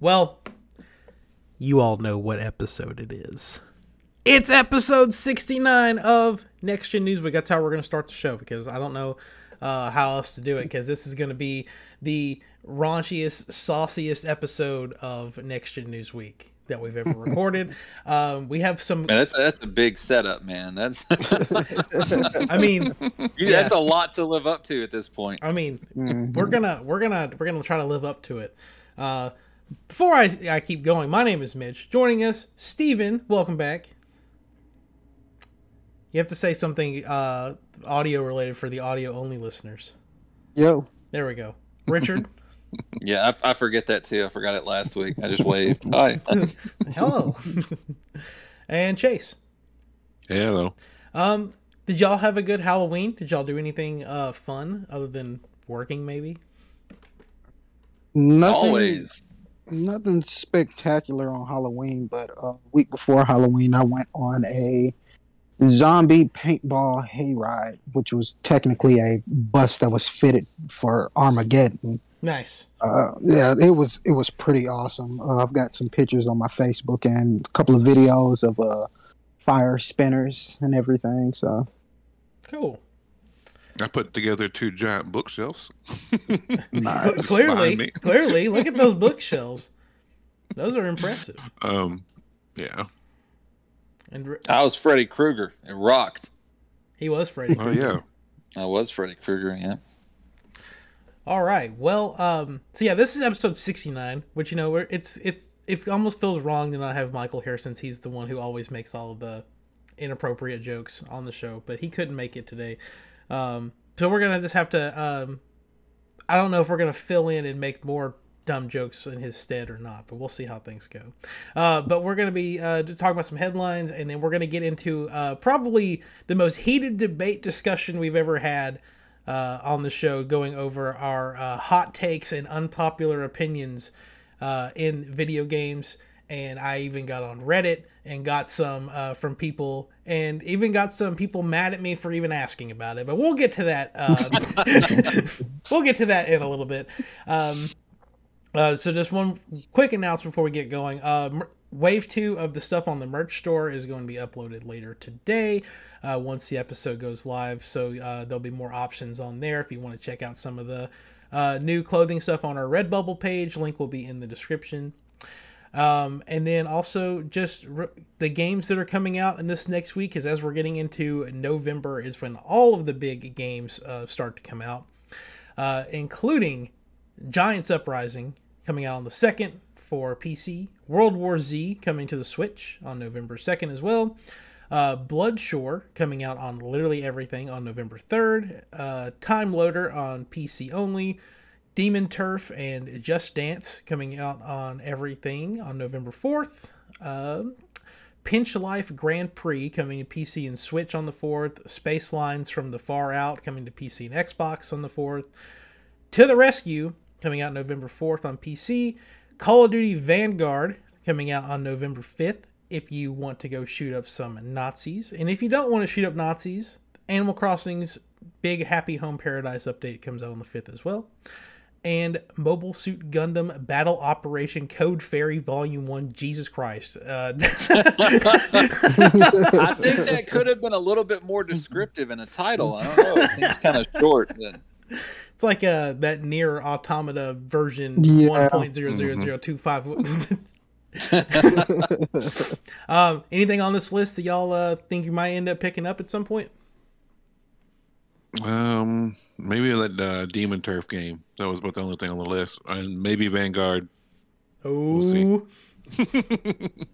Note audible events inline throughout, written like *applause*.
Well, you all know what episode it is. It's episode 69 of Next Gen News Week. That's how we're going to start the show because I don't know uh, how else to do it because this is going to be the raunchiest, sauciest episode of Next Gen News Week that we've ever *laughs* recorded. um, we have some. Man, that's that's a big setup, man. That's *laughs* I mean, you- that's a lot to live up to at this point. I mean, we're gonna we're gonna we're gonna try to live up to it. Uh, before I, I keep going, my name is Mitch. Joining us, Steven. Welcome back. You have to say something uh, audio related for the audio only listeners. Yo, There we go. Richard. *laughs* Yeah, I, I forget that too. I forgot it last week. I just waved. Hi. *laughs* Hello. *laughs* and Chase. Hello. Um, did y'all have a good Halloween? Did y'all do anything uh, fun other than working? Maybe. nothing, Always. Nothing spectacular on Halloween, but a week before Halloween, I went on a zombie paintball hayride, which was technically a bus that was fitted for Armageddon. Nice. Uh, yeah, it was it was pretty awesome. Uh, I've got some pictures on my Facebook and a couple of videos of uh, fire spinners and everything. So Cool. I put together two giant bookshelves. *laughs* nice. clearly, clearly, look at those bookshelves. Those are impressive. Um, yeah. And I was Freddy Krueger. It rocked. he was Freddy. Oh yeah. I was Freddy Krueger. Yeah. All right. Well, um, so yeah, this is episode sixty-nine, which you know, we're, it's it's it almost feels wrong to not have Michael here since he's the one who always makes all of the inappropriate jokes on the show, but he couldn't make it today. Um, so we're gonna just have to. Um, I don't know if we're gonna fill in and make more dumb jokes in his stead or not, but we'll see how things go. Uh, but we're gonna be uh, talking about some headlines, and then we're gonna get into uh, probably the most heated debate discussion we've ever had uh, on the show, going over our uh, hot takes and unpopular opinions uh, in video games. And I even got on Reddit and got some uh, from people, and even got some people mad at me for even asking about it. But we'll get to that. Uh, *laughs* we'll get to that in a little bit. Um, uh, so just one quick announcement before we get going. Uh, wave two of the stuff on the merch store is going to be uploaded later today uh, once the episode goes live. So uh, there'll be more options on there if you want to check out some of the new clothing stuff on our Redbubble page. Link will be in the description. Um, and then also just re- the games that are coming out in this next week is as we're getting into November is when all of the big games uh, start to come out, uh, including Giants Uprising coming out on the 2nd for PC, World War Z coming to the Switch on November 2nd as well, uh, Bloodshore coming out on literally everything on November 3rd, uh, Time Loader on PC only, Demon Turf and Just Dance coming out on everything on November 4th. Um, Pinch Life Grand Prix coming to PC and Switch on the 4th. Space Lines from the Far Out coming to PC and Xbox on the 4th. To the Rescue coming out November 4th on PC. Call of Duty Vanguard coming out on November 5th if you want to go shoot up some Nazis. And if you don't want to shoot up Nazis, Animal Crossing's Big Happy Home Paradise update comes out on the 5th as well. And Mobile Suit Gundam Battle Operation Code Fairy Volume 1, Jesus Christ. Uh, *laughs* I think that could have been a little bit more descriptive in a title. I don't know. It seems *laughs* kind of short. But It's like uh, that NieR: Automata version Yeah. 1.00025. *laughs* um, anything on this list that y'all uh, think you might end up picking up at some point? Um, maybe that uh, Demon Turf game. That was about the only thing on the list, and maybe Vanguard. Oh, see. *laughs*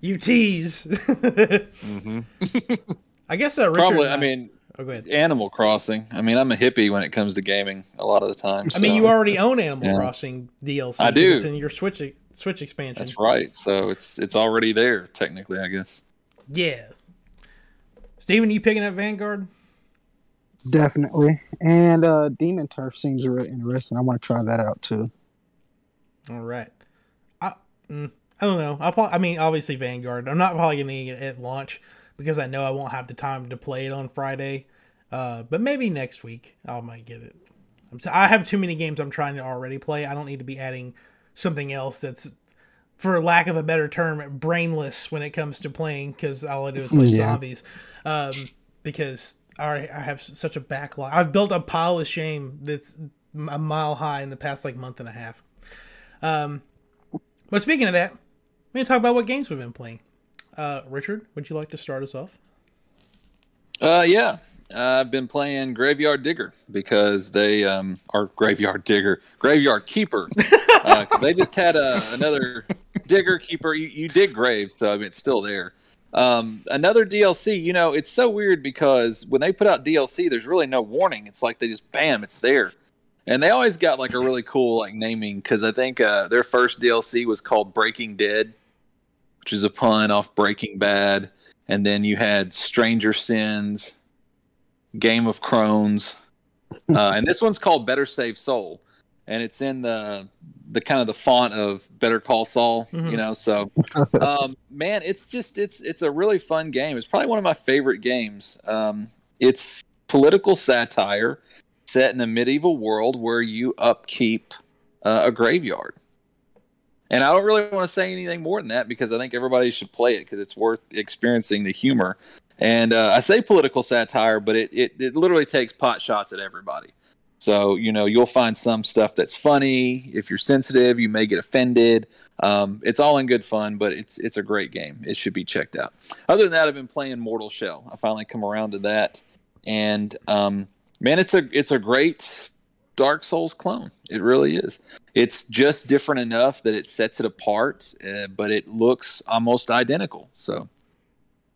you tease. hmm *laughs* I guess uh, Richard probably, I mean, oh, go ahead. Animal Crossing. I mean, I'm a hippie when it comes to gaming a lot of the time. I mean, you already own Animal Yeah. Crossing DLC. I do. It's in your Switch Switch expansion. That's right. So it's it's already there technically, I guess. Yeah. Steven, you picking up Vanguard? Definitely. And uh, Demon Turf seems real interesting. I want to try that out too. All right. I mm, I don't know. I'll probably, I mean, obviously Vanguard. I'm not probably gonna get it at launch because I know I won't have the time to play it on Friday. Uh, but maybe next week I might get it. I'm t- I have too many games I'm trying to already play. I don't need to be adding something else that's, for lack of a better term, brainless when it comes to playing because all I do is play Yeah. zombies. Um, because I already, I have such a backlog. I've built a pile of shame that's a mile high in the past like month and a half. Um, but speaking of that, we're gonna talk about what games we've been playing. Uh, Richard, would you like to start us off? Uh, yeah, uh, I've been playing Graveyard Digger because they um are Graveyard Digger, Graveyard Keeper, *laughs* because they just had a, another Digger Keeper. You, you dig graves, so I mean it's still there. Um, another DLC. You know, it's so weird because when they put out DLC, there's really no warning. It's like they just bam, it's there. And they always got like a really cool like naming because I think uh, their first DLC was called Breaking Dead, which is a pun off Breaking Bad. And then you had Stranger Sins, Game of Crones, uh, and this one's called Better Save Soul, and it's in the the kind of the font of Better Call Saul. Mhm. You know, so *laughs* um, man, it's just it's it's a really fun game. It's probably one of my favorite games. Um, it's political satire set in a medieval world where you upkeep uh, a graveyard. And I don't really want to say anything more than that because I think everybody should play it because it's worth experiencing the humor. And uh, I say political satire, but it, it, it literally takes pot shots at everybody. So, you know, you'll find some stuff that's funny. If you're sensitive, you may get offended. Um, it's all in good fun, but it's it's a great game. It should be checked out. Other than that, I've been playing Mortal Shell. I finally come around to that, and um, man, it's a it's a great Dark Souls clone. It really is. It's just different enough that it sets it apart, uh, but it looks almost identical. So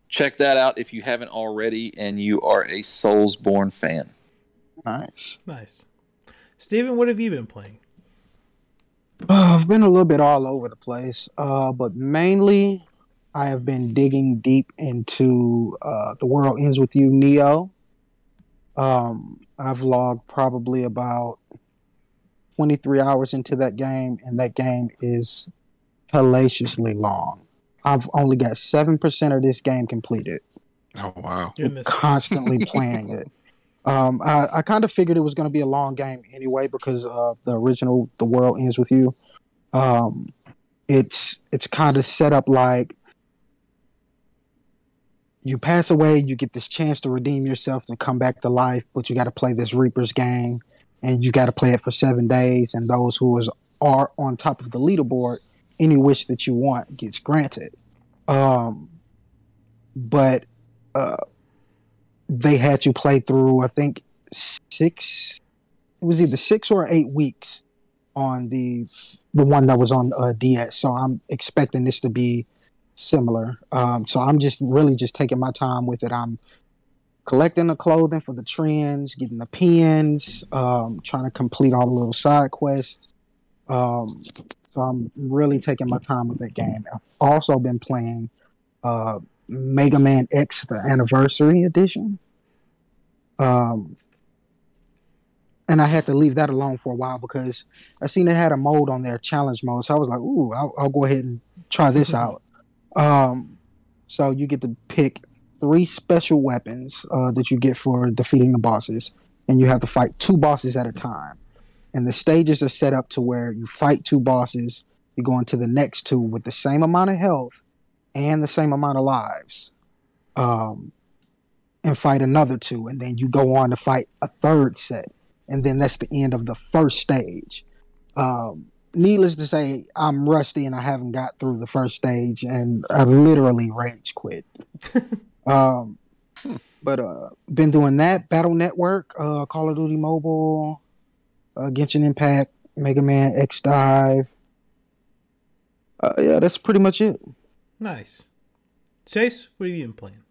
check that out if you haven't already and you are a Soulsborne fan. Nice. Nice. Steven, what have you been playing? Uh, I've been a little bit all over the place, uh, but mainly I have been digging deep into uh, The World Ends With You Neo. Um, I've logged probably about 23 hours into that game, and that game is hellaciously long. I've only got 7% of this game completed Oh wow. You're constantly *laughs* playing it. Um, I, I kind of figured it was going to be a long game anyway because of the original "The World Ends with You." Um, it's it's kind of set up like you pass away, you get this chance to redeem yourself and come back to life, but you got to play this Reaper's game, and you got to play it for seven days. And those who is are on top of the leaderboard, any wish that you want gets granted. Um, but uh, they had you play through I think six. It was either six or eight weeks on the the one that was on uh, DS. So I'm expecting this to be similar. Um, so I'm just really just taking my time with it. I'm collecting the clothing for the trends, getting the pins, um, trying to complete all the little side quests. Um, so I'm really taking my time with that game. I've also been playing uh, Mega Man X, the Anniversary Edition. Um, and I had to leave that alone for a while because I seen it had a mode on there, challenge mode. So I was like, "Ooh, I'll, I'll go ahead and try this out." Um, so you get to pick three special weapons uh, that you get for defeating the bosses, and you have to fight two bosses at a time. And the stages are set up to where you fight two bosses, you go into the next two with the same amount of health and the same amount of lives, um, and fight another two, and then you go on to fight a third set, and then that's the end of the first stage. Um, needless to say, I'm rusty and I haven't got through the first stage, and I literally rage quit. *laughs* um, but uh, been doing that. Battle Network, uh, Call of Duty Mobile, uh, Genshin Impact, Mega Man X Dive. Uh, yeah, that's pretty much it. Nice. Chase, what have you been playing?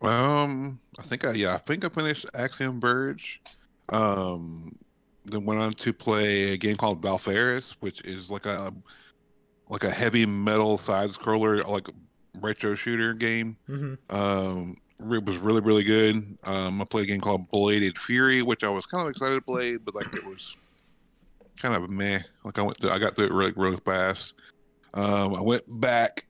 Um, I think I yeah, I think I finished Axiom Verge. Um, then went on to play a game called Valfaris, which is like a like a heavy metal side scroller, like retro shooter game. hmm Um, it was really really good. Um, I played a game called Bladed Fury, which I was kind of excited to play, but like it was kind of meh. Like I went through, I got through it really really fast. Um, I went back.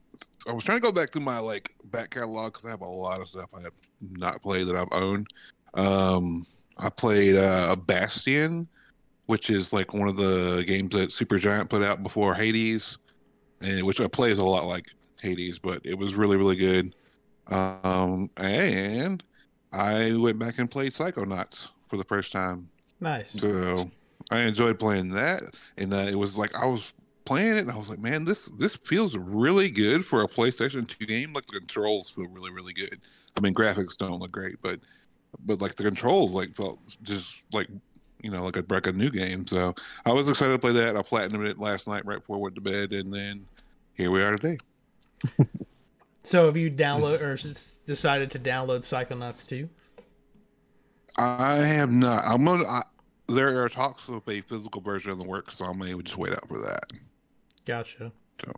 I was trying to go back through my like back catalog because I have a lot of stuff I have not played that I've owned. Um, I played uh, Bastion, which is like one of the games that Supergiant put out before Hades, and which plays a lot like Hades, but it was really really good. Um, and I went back and played Psychonauts for the first time. Nice. So I enjoyed playing that, and uh, it was like I was playing it, and I was like, man, this this feels really good for a PlayStation Two game. Like the controls feel really really good. I mean, graphics don't look great, but but like the controls like felt just like you know like a like a new game. So I was excited to play that. I platinumed it last night right before I went to bed, and then here we are today. *laughs* so have you download or decided to download Psychonauts 2? I have not. I'm gonna. I, there are talks of a physical version of the work, so I'm gonna just wait out for that. Gotcha. So,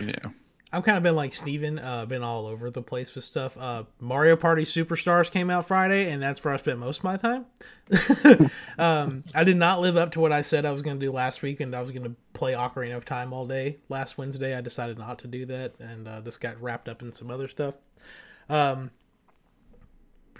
yeah. I've kind of been like Steven, uh, been all over the place with stuff. Uh, Mario Party Superstars came out Friday, and that's where I spent most of my time. *laughs* um, I did not live up to what I said I was going to do last week, and I was going to play Ocarina of Time all day. Last Wednesday, I decided not to do that, and uh, just got wrapped up in some other stuff. Um,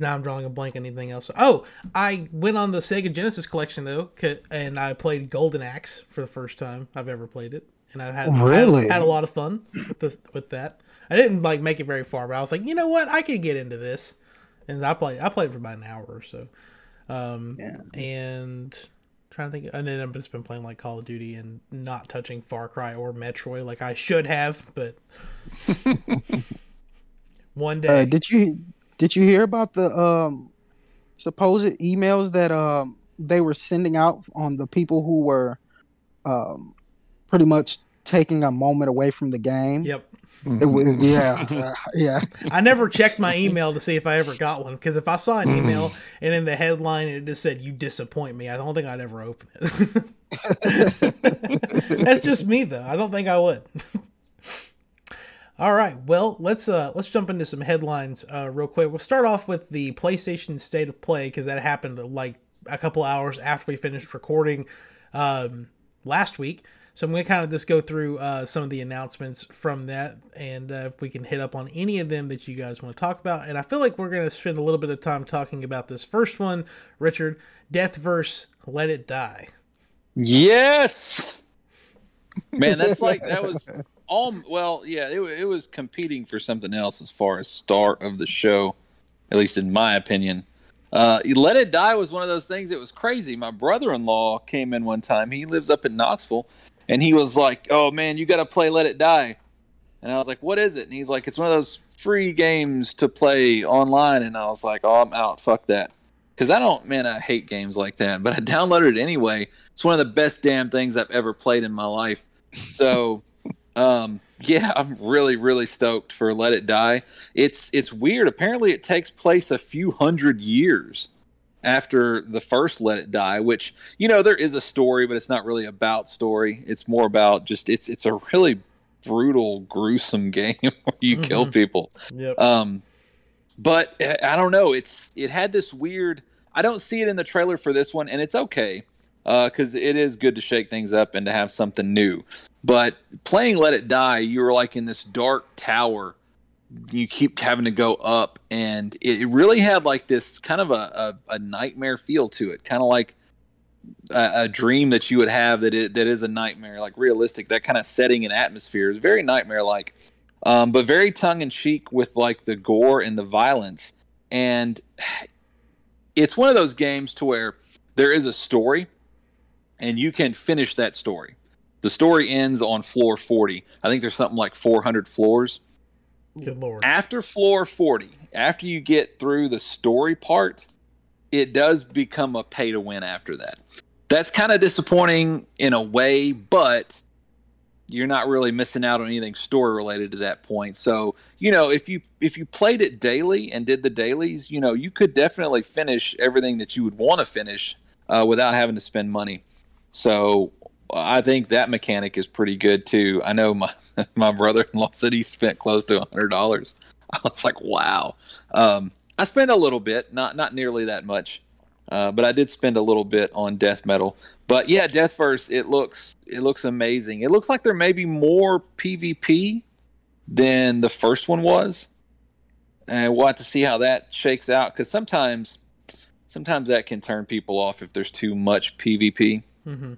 now I'm drawing a blank. Anything else? Oh, I went on the Sega Genesis collection though, and I played Golden Axe for the first time I've ever played it and I had really had, had, a lot of fun with this with that. I didn't like make it very far, but I was like, you know what, I could get into this, and I played I played for about an hour or so. Um, yeah. and trying to think, and then I've just been playing like Call of Duty and not touching Far Cry or Metroid like I should have, but *laughs* one day. Uh, did you did you hear about the um supposed emails that um they were sending out on the people who were um pretty much taking a moment away from the game. Yep. Was, yeah, uh, yeah. *laughs* I never checked my email to see if I ever got one because if I saw an email and in the headline it just said "You disappoint me," I don't think I'd ever open it. *laughs* That's just me, though. I don't think I would. *laughs* All right, well let's uh let's jump into some headlines uh, real quick. We'll start off with the PlayStation State of Play because that happened like a couple hours after we finished recording um, last week. So I'm going to kind of just go through uh, some of the announcements from that, and uh, if we can hit up on any of them that you guys want to talk about. And I feel like we're going to spend a little bit of time talking about this first one, Richard, Deathverse, Let It Die. Yes, man, that's like that was *laughs* all. Well, yeah, it, it was competing for something else as far as start of the show, at least in my opinion. Uh, Let It Die was one of those things that was crazy. My brother in law came in one time. He lives up in Knoxville and he was like, "Oh man, you got to play Let It Die," and I was like, "What is it?" And he's like, "It's one of those free games to play online," and I was like, "Oh, I'm out. Fuck that." Because I don't, man, I hate games like that. But I *laughs* downloaded it anyway. It's one of the best damn things I've ever played in my life. So, um, yeah, I'm really, really stoked for Let It Die. It's it's weird. Apparently, it takes place a few hundred years after the first Let It Die, which you know there is a story, but it's not really about story. It's more about just it's it's a really brutal, gruesome *laughs* game where you mm-hmm. kill people. Yep. Um, but eh, I don't know. It's it had this weird. I don't see it in the trailer for this one, and it's okay because uh, it is good to shake things up and to have something new. But playing Let It Die, you were like in this dark tower you keep having to go up and it really had like this kind of a, a, a nightmare feel to it kind of like a, a, dream that you would have that it, that is a nightmare like realistic that kind of setting and atmosphere is very nightmare like um, but very tongue-in-cheek with like the gore and the violence. And it's one of those games to where there is a story and you can finish that story. The story ends on floor 40 i think there's something like 400 floors Good lord. After floor 40, after you get through the story part, it does become a pay to win after that. That's kind of disappointing in a way, but you're not really missing out on anything story related to that point. So, you know, if you if you played it daily and did the dailies, you know, you could definitely finish everything that you would want to finish uh, without having to spend money. So, I think that mechanic is pretty good too. I know my *laughs* my brother-in-law said he spent close to hundred dollars. *laughs* I was like, wow. Um, I spent a little bit, not not nearly that much, uh, but I did spend a little bit on death metal. But yeah, Deathverse, it looks it looks amazing. It looks like there may be more PvP than the first one was, and we'll have to see how that shakes out. Because sometimes sometimes that can turn people off if there's too much PvP. hmm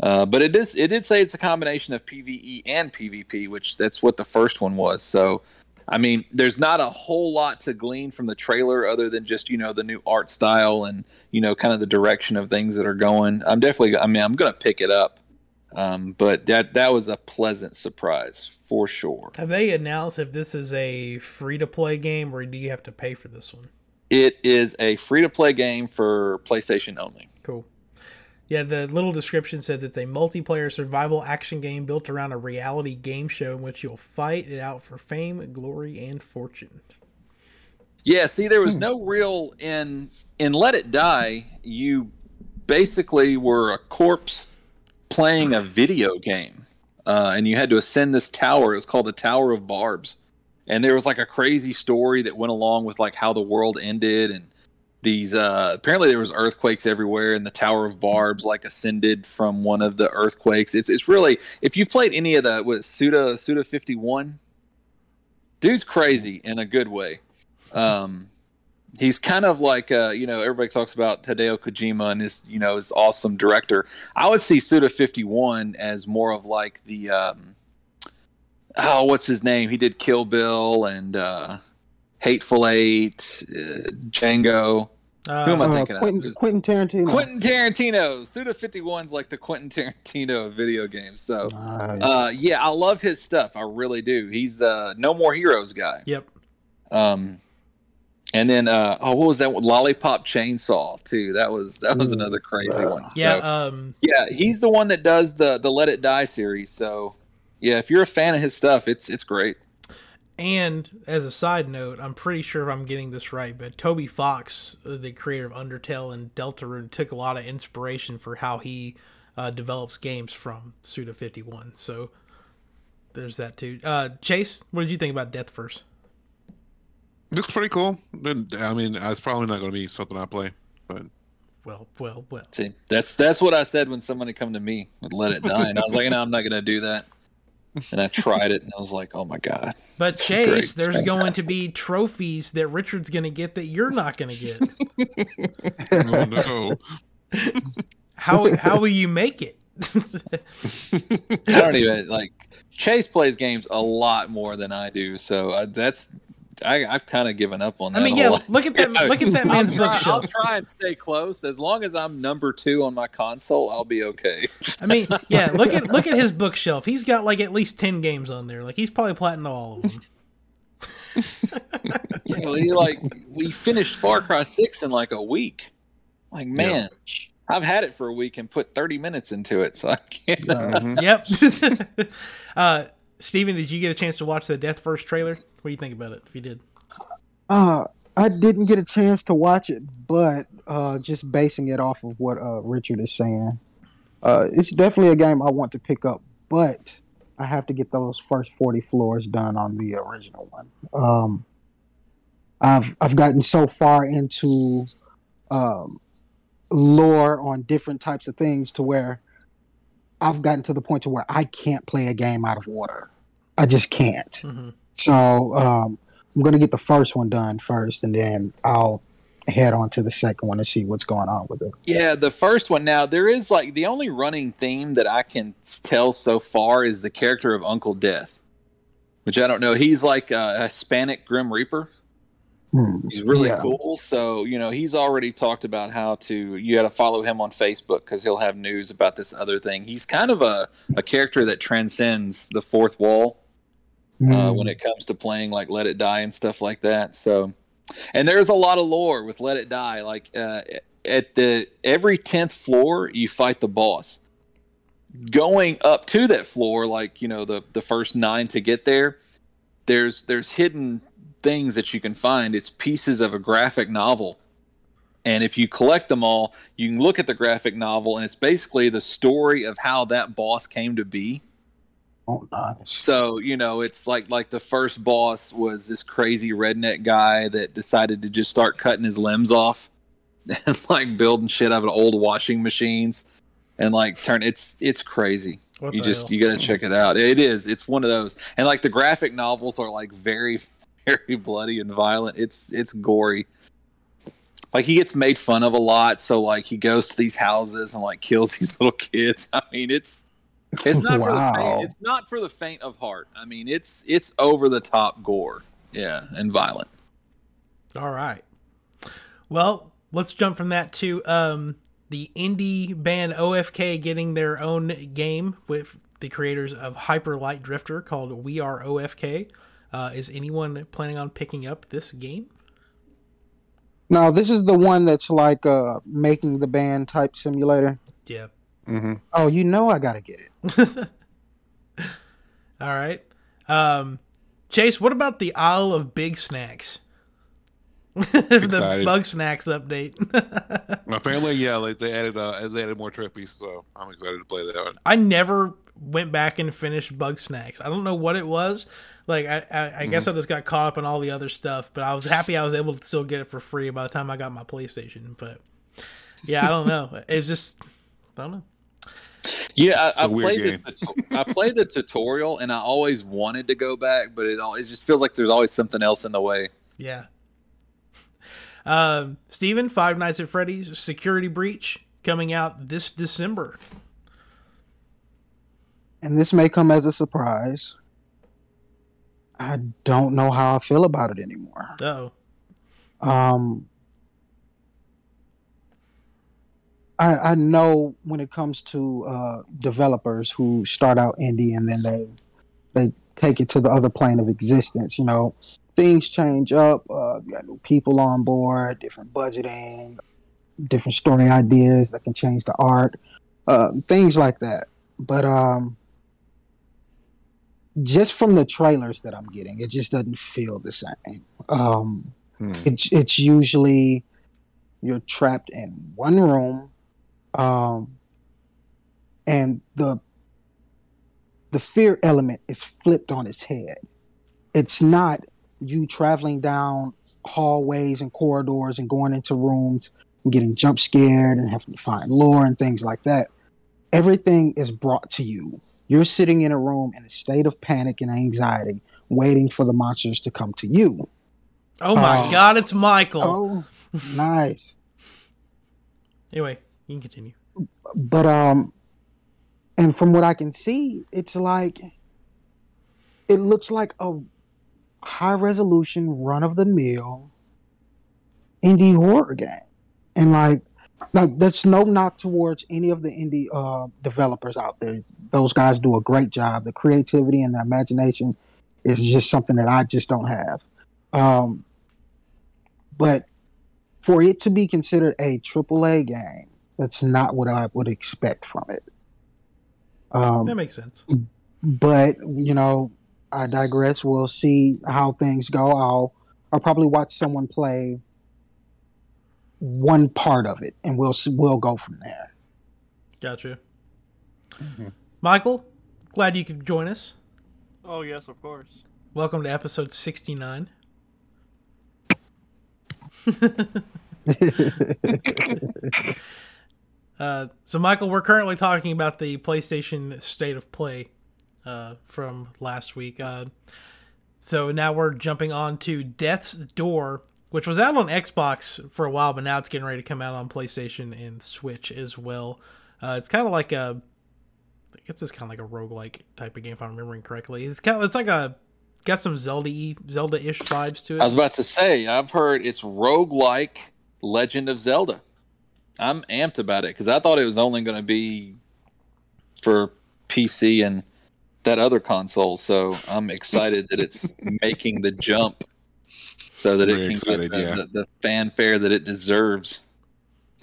Uh, but it is it did say it's a combination of PVE and PvP, which that's what the first one was. So, I mean, there's not a whole lot to glean from the trailer other than just you know the new art style and you know kind of the direction of things that are going. I'm definitely, I mean, I'm gonna pick it up. Um, but that that was a pleasant surprise for sure. Have they announced if this is a free to play game or do you have to pay for this one? It is a free to play game for PlayStation only. Cool. Yeah, the little description says it's a multiplayer survival action game built around a reality game show in which you'll fight it out for fame, glory, and fortune. Yeah, see, there was no real in in Let It Die. You basically were a corpse playing a video game, uh, and you had to ascend this tower. It was called the Tower of Barbs, and there was like a crazy story that went along with like how the world ended and these. Uh, apparently, there was earthquakes everywhere, and the Tower of Barbs like ascended from one of the earthquakes. It's it's really if you've played any of the with Suda Suda fifty one, dude's crazy in a good way. Um, he's kind of like uh, you know everybody talks about Hideo Kojima and his you know his awesome director. I would see Suda Fifty One as more of like the um, oh what's his name? He did Kill Bill and uh, Hateful Eight, uh, Django. Uh, Who am I Uh, thinking of? Quentin, Who's- Quentin Tarantino. Quentin Tarantino. Suda Fifty One's like the Quentin Tarantino of video games. So. Nice. Uh, yeah, I love his stuff. I really do. He's the No More Heroes guy. Yep. Um, and then uh, oh, what was that? one? Lollipop Chainsaw too. That was that was another crazy one. So, Yeah. Um. yeah. He's the one that does the the Let It Die series. So yeah, if you're a fan of his stuff, it's it's great. And as a side note, I'm pretty sure if I'm getting this right, but Toby Fox, uh, the creator of Undertale and Deltarune, took a lot of inspiration for how he uh, develops games from Suda 51. So there's that too. Uh, Chase, what did you think about Deathverse? Looks pretty cool. I mean, it's probably not going to be something I play, but Well, well, well. See, that's that's what I said when somebody come to me with Let It Die, and I was like, no, I'm not gonna do that. And I tried it, and I was like, oh my god. But Chase, there's It's going to be trophies that Richard's going to get that you're not going to get. oh no. how how will you make it? I don't even like Chase plays games a lot more than I do, so uh, that's I, I've kind of given up on that. I mean, yeah, whole look at that look at that *laughs* I'll man's try, I'll try and stay close. As long as I'm number two on my console, I'll be okay. I mean, *laughs* yeah, look at look at his bookshelf. He's got like at least 10 games on there. Like he's probably platinum all of them. *laughs* You know, he, like we finished Far Cry Six in like a week. Like, man, I've had it for a week and put 30 minutes into it, so I can't. Mhm. Yep. uh, Steven, did you get a chance to watch the Deathverse trailer? What do you think about it? If you did, Uh, I didn't get a chance to watch it, but uh, just basing it off of what uh, Richard is saying, uh, it's definitely a game I want to pick up, but I have to get those first 40 floors done on the original one. Um, I've I've gotten so far into um, lore on different types of things to where I've gotten to the point to where I can't play a game out of order. I just can't. hmm So um, I'm gonna get the first one done first, and then I'll head on to the second one and see what's going on with it. Yeah, the first one. Now there is like the only running theme that I can tell so far is the character of Uncle Death, which I don't know. He's like a Hispanic Grim Reaper. Hmm. He's really Yeah. cool. So you know, he's already talked about how to. You got to follow him on Facebook because he'll have news about this other thing. He's kind of a a character that transcends the fourth wall uh, Hmm. when it comes to playing like Let It Die and stuff like that. So, and there's a lot of lore with Let It Die. Like uh, at the every tenth floor, you fight the boss. Going up to that floor, like you know the the first nine to get there, there's there's hidden things that you can find. It's pieces of a graphic novel. And if you collect them all, you can look at the graphic novel, and it's basically the story of how that boss came to be. Oh, nice. So you know, it's like like the first boss was this crazy redneck guy that decided to just start cutting his limbs off *laughs* and like building shit out of old washing machines and like turn it's it's crazy. What you just hell? you got to check it out. It is. It's one of those. And like the graphic novels are like very *laughs* very bloody and violent. It's it's gory. like he gets made fun of a lot. So like he goes to these houses and like kills *laughs* these little kids. I mean, it's it's *laughs* not for the Wow. faint. It's not for the faint of heart. I mean, it's it's over the top gore, yeah, and violent. All right. Well, let's jump from that to um, the indie band OFK getting their own game with the creators of Hyper Light Drifter called We Are OFK. Uh, is anyone planning on picking up this game? No, this is the one that's like uh making the band type simulator. Yeah. Hmm Oh, you know I gotta get it. *laughs* All right. Um, Chase, what about the Isle of Bigsnax? *laughs* the Bugsnax update. *laughs* Apparently, yeah, like they added uh, they added more trophies, so I'm excited to play that one. I never went back and finished Bugsnax. I don't know what it was. Like I, I, I guess I just got caught up in all the other stuff. But I was happy I was able to still get it for free by the time I got my PlayStation. But yeah, I don't know. It's just I don't know. Yeah, I, I a weird played the I played the tutorial, and I always wanted to go back, but it all it just feels like there's always something else in the way. Yeah. Um, Steven, Five Nights at Freddy's Security Breach coming out this December. And this may come as a surprise. I don't know how I feel about it anymore. Oh, Um, I, I know when it comes to uh, developers who start out indie and then they they take it to the other plane of existence. You know, things change up. Uh, you got new people on board, different budgeting, different story ideas that can change the art, uh, things like that. But um, just from the trailers that I'm getting, it just doesn't feel the same. Um, Hmm. it's it's usually you're trapped in one room um and the the fear element is flipped on its head it's not you traveling down hallways and corridors and going into rooms and getting jump scared and having to find lore and things like that everything is brought to you you're sitting in a room in a state of panic and anxiety waiting for the monsters to come to you oh my Oh. God, it's Michael. Oh, nice. Anyway, you can continue. But um, and from what I can see, it's like it looks like a high resolution, run of the mill indie horror game, and like. Like, that's no knock towards any of the indie uh, developers out there. Those guys do a great job. The creativity and the imagination is just something that I just don't have. Um, but for it to be considered a AAA game, that's not what I would expect from it. Um, That makes sense. but you know, I digress. We'll see how things go. I'll I'll probably watch someone play one part of it, and we'll we'll go from there. Gotcha. Mm-hmm. Michael, glad you could join us. Oh yes, of course. Welcome to episode 69. *laughs* *laughs* Uh, so, Michael, we're currently talking about the PlayStation State of Play uh, from last week. Uh, so now we're jumping on to Death's Door, which was out on Xbox for a while, but now it's getting ready to come out on PlayStation and Switch as well. Uh, it's kind of like a, I guess it's kind of like a roguelike type of game if I'm remembering correctly. It's kind of, it's like a got some Zelda Zelda-ish vibes to it. I was about to say, I've heard it's roguelike Legend of Zelda. I'm amped about it because I thought it was only going to be for PC and that other console. So I'm excited that it's *laughs* making the jump so that it can excited, get the, yeah. the, the fanfare that it deserves.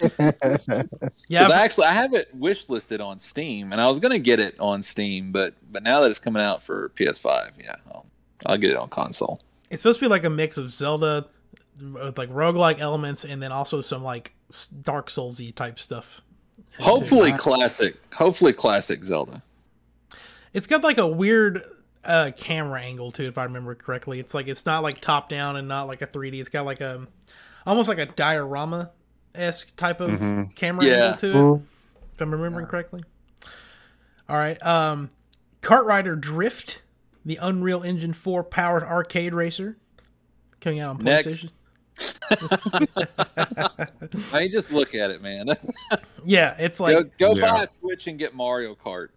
*laughs* yeah, Because I actually I have it wish listed on Steam, and I was going to get it on Steam, but but now that it's coming out for PS5, yeah, I'll, I'll get it on console. it's supposed to be like a mix of Zelda with like roguelike elements and then also some like s- Dark Soulsy type stuff. Hopefully classic. Hopefully classic Zelda. It's got like a weird uh camera angle too, if I remember correctly. It's like it's not like top down and not like a 3D. It's got like a almost like a diorama esque type of Mhm. camera Yeah. angle to it. If I'm remembering correctly. All right. Um KartRider Drift, the Unreal Engine 4 powered arcade racer coming out on Next. PlayStation. *laughs* I mean, just look at it, man. *laughs* yeah, it's like go go Yeah. buy a Switch and get Mario Kart.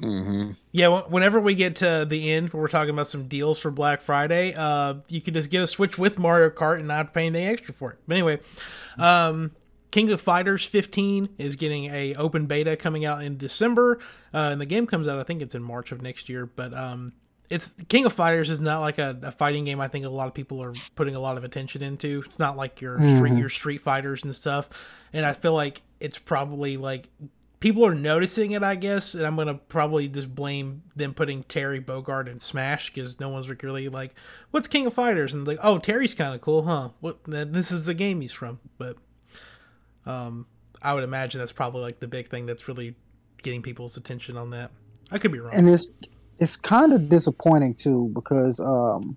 hmm Yeah, whenever we get to the end, where we're talking about some deals for Black Friday, uh, you can just get a Switch with Mario Kart and not pay anything extra for it. But anyway, um, King of Fighters 15 is getting a open beta coming out in December, uh, and the game comes out. I think it's in March of next year. But um, it's King of Fighters is not like a, a fighting game. I think a lot of people are putting a lot of attention into. It's not like your street, your Street Fighters and stuff. And I feel like it's probably like people are noticing it, I guess, and I'm gonna probably just blame them putting Terry Bogard in Smash because no one's really like, "What's King of Fighters?" and like, "Oh, Terry's kind of cool, huh?" What? This is the game he's from, but um, I would imagine that's probably like the big thing that's really getting people's attention on that. I could be wrong. and it's it's kind of disappointing too because um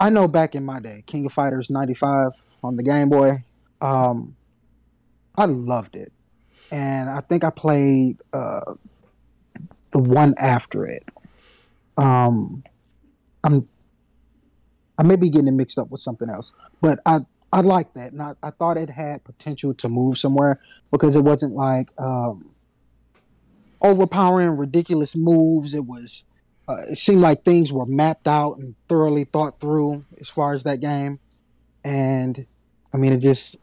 I know back in my day, King of Fighters '95 on the Game Boy, um, I loved it, and I think I played uh, the one after it. Um, I'm I may be getting it mixed up with something else, but I I like that, and I, I thought it had potential to move somewhere because it wasn't like um, overpowering, ridiculous moves. It was. Uh, it seemed like things were mapped out and thoroughly thought through as far as that game, and I mean, it just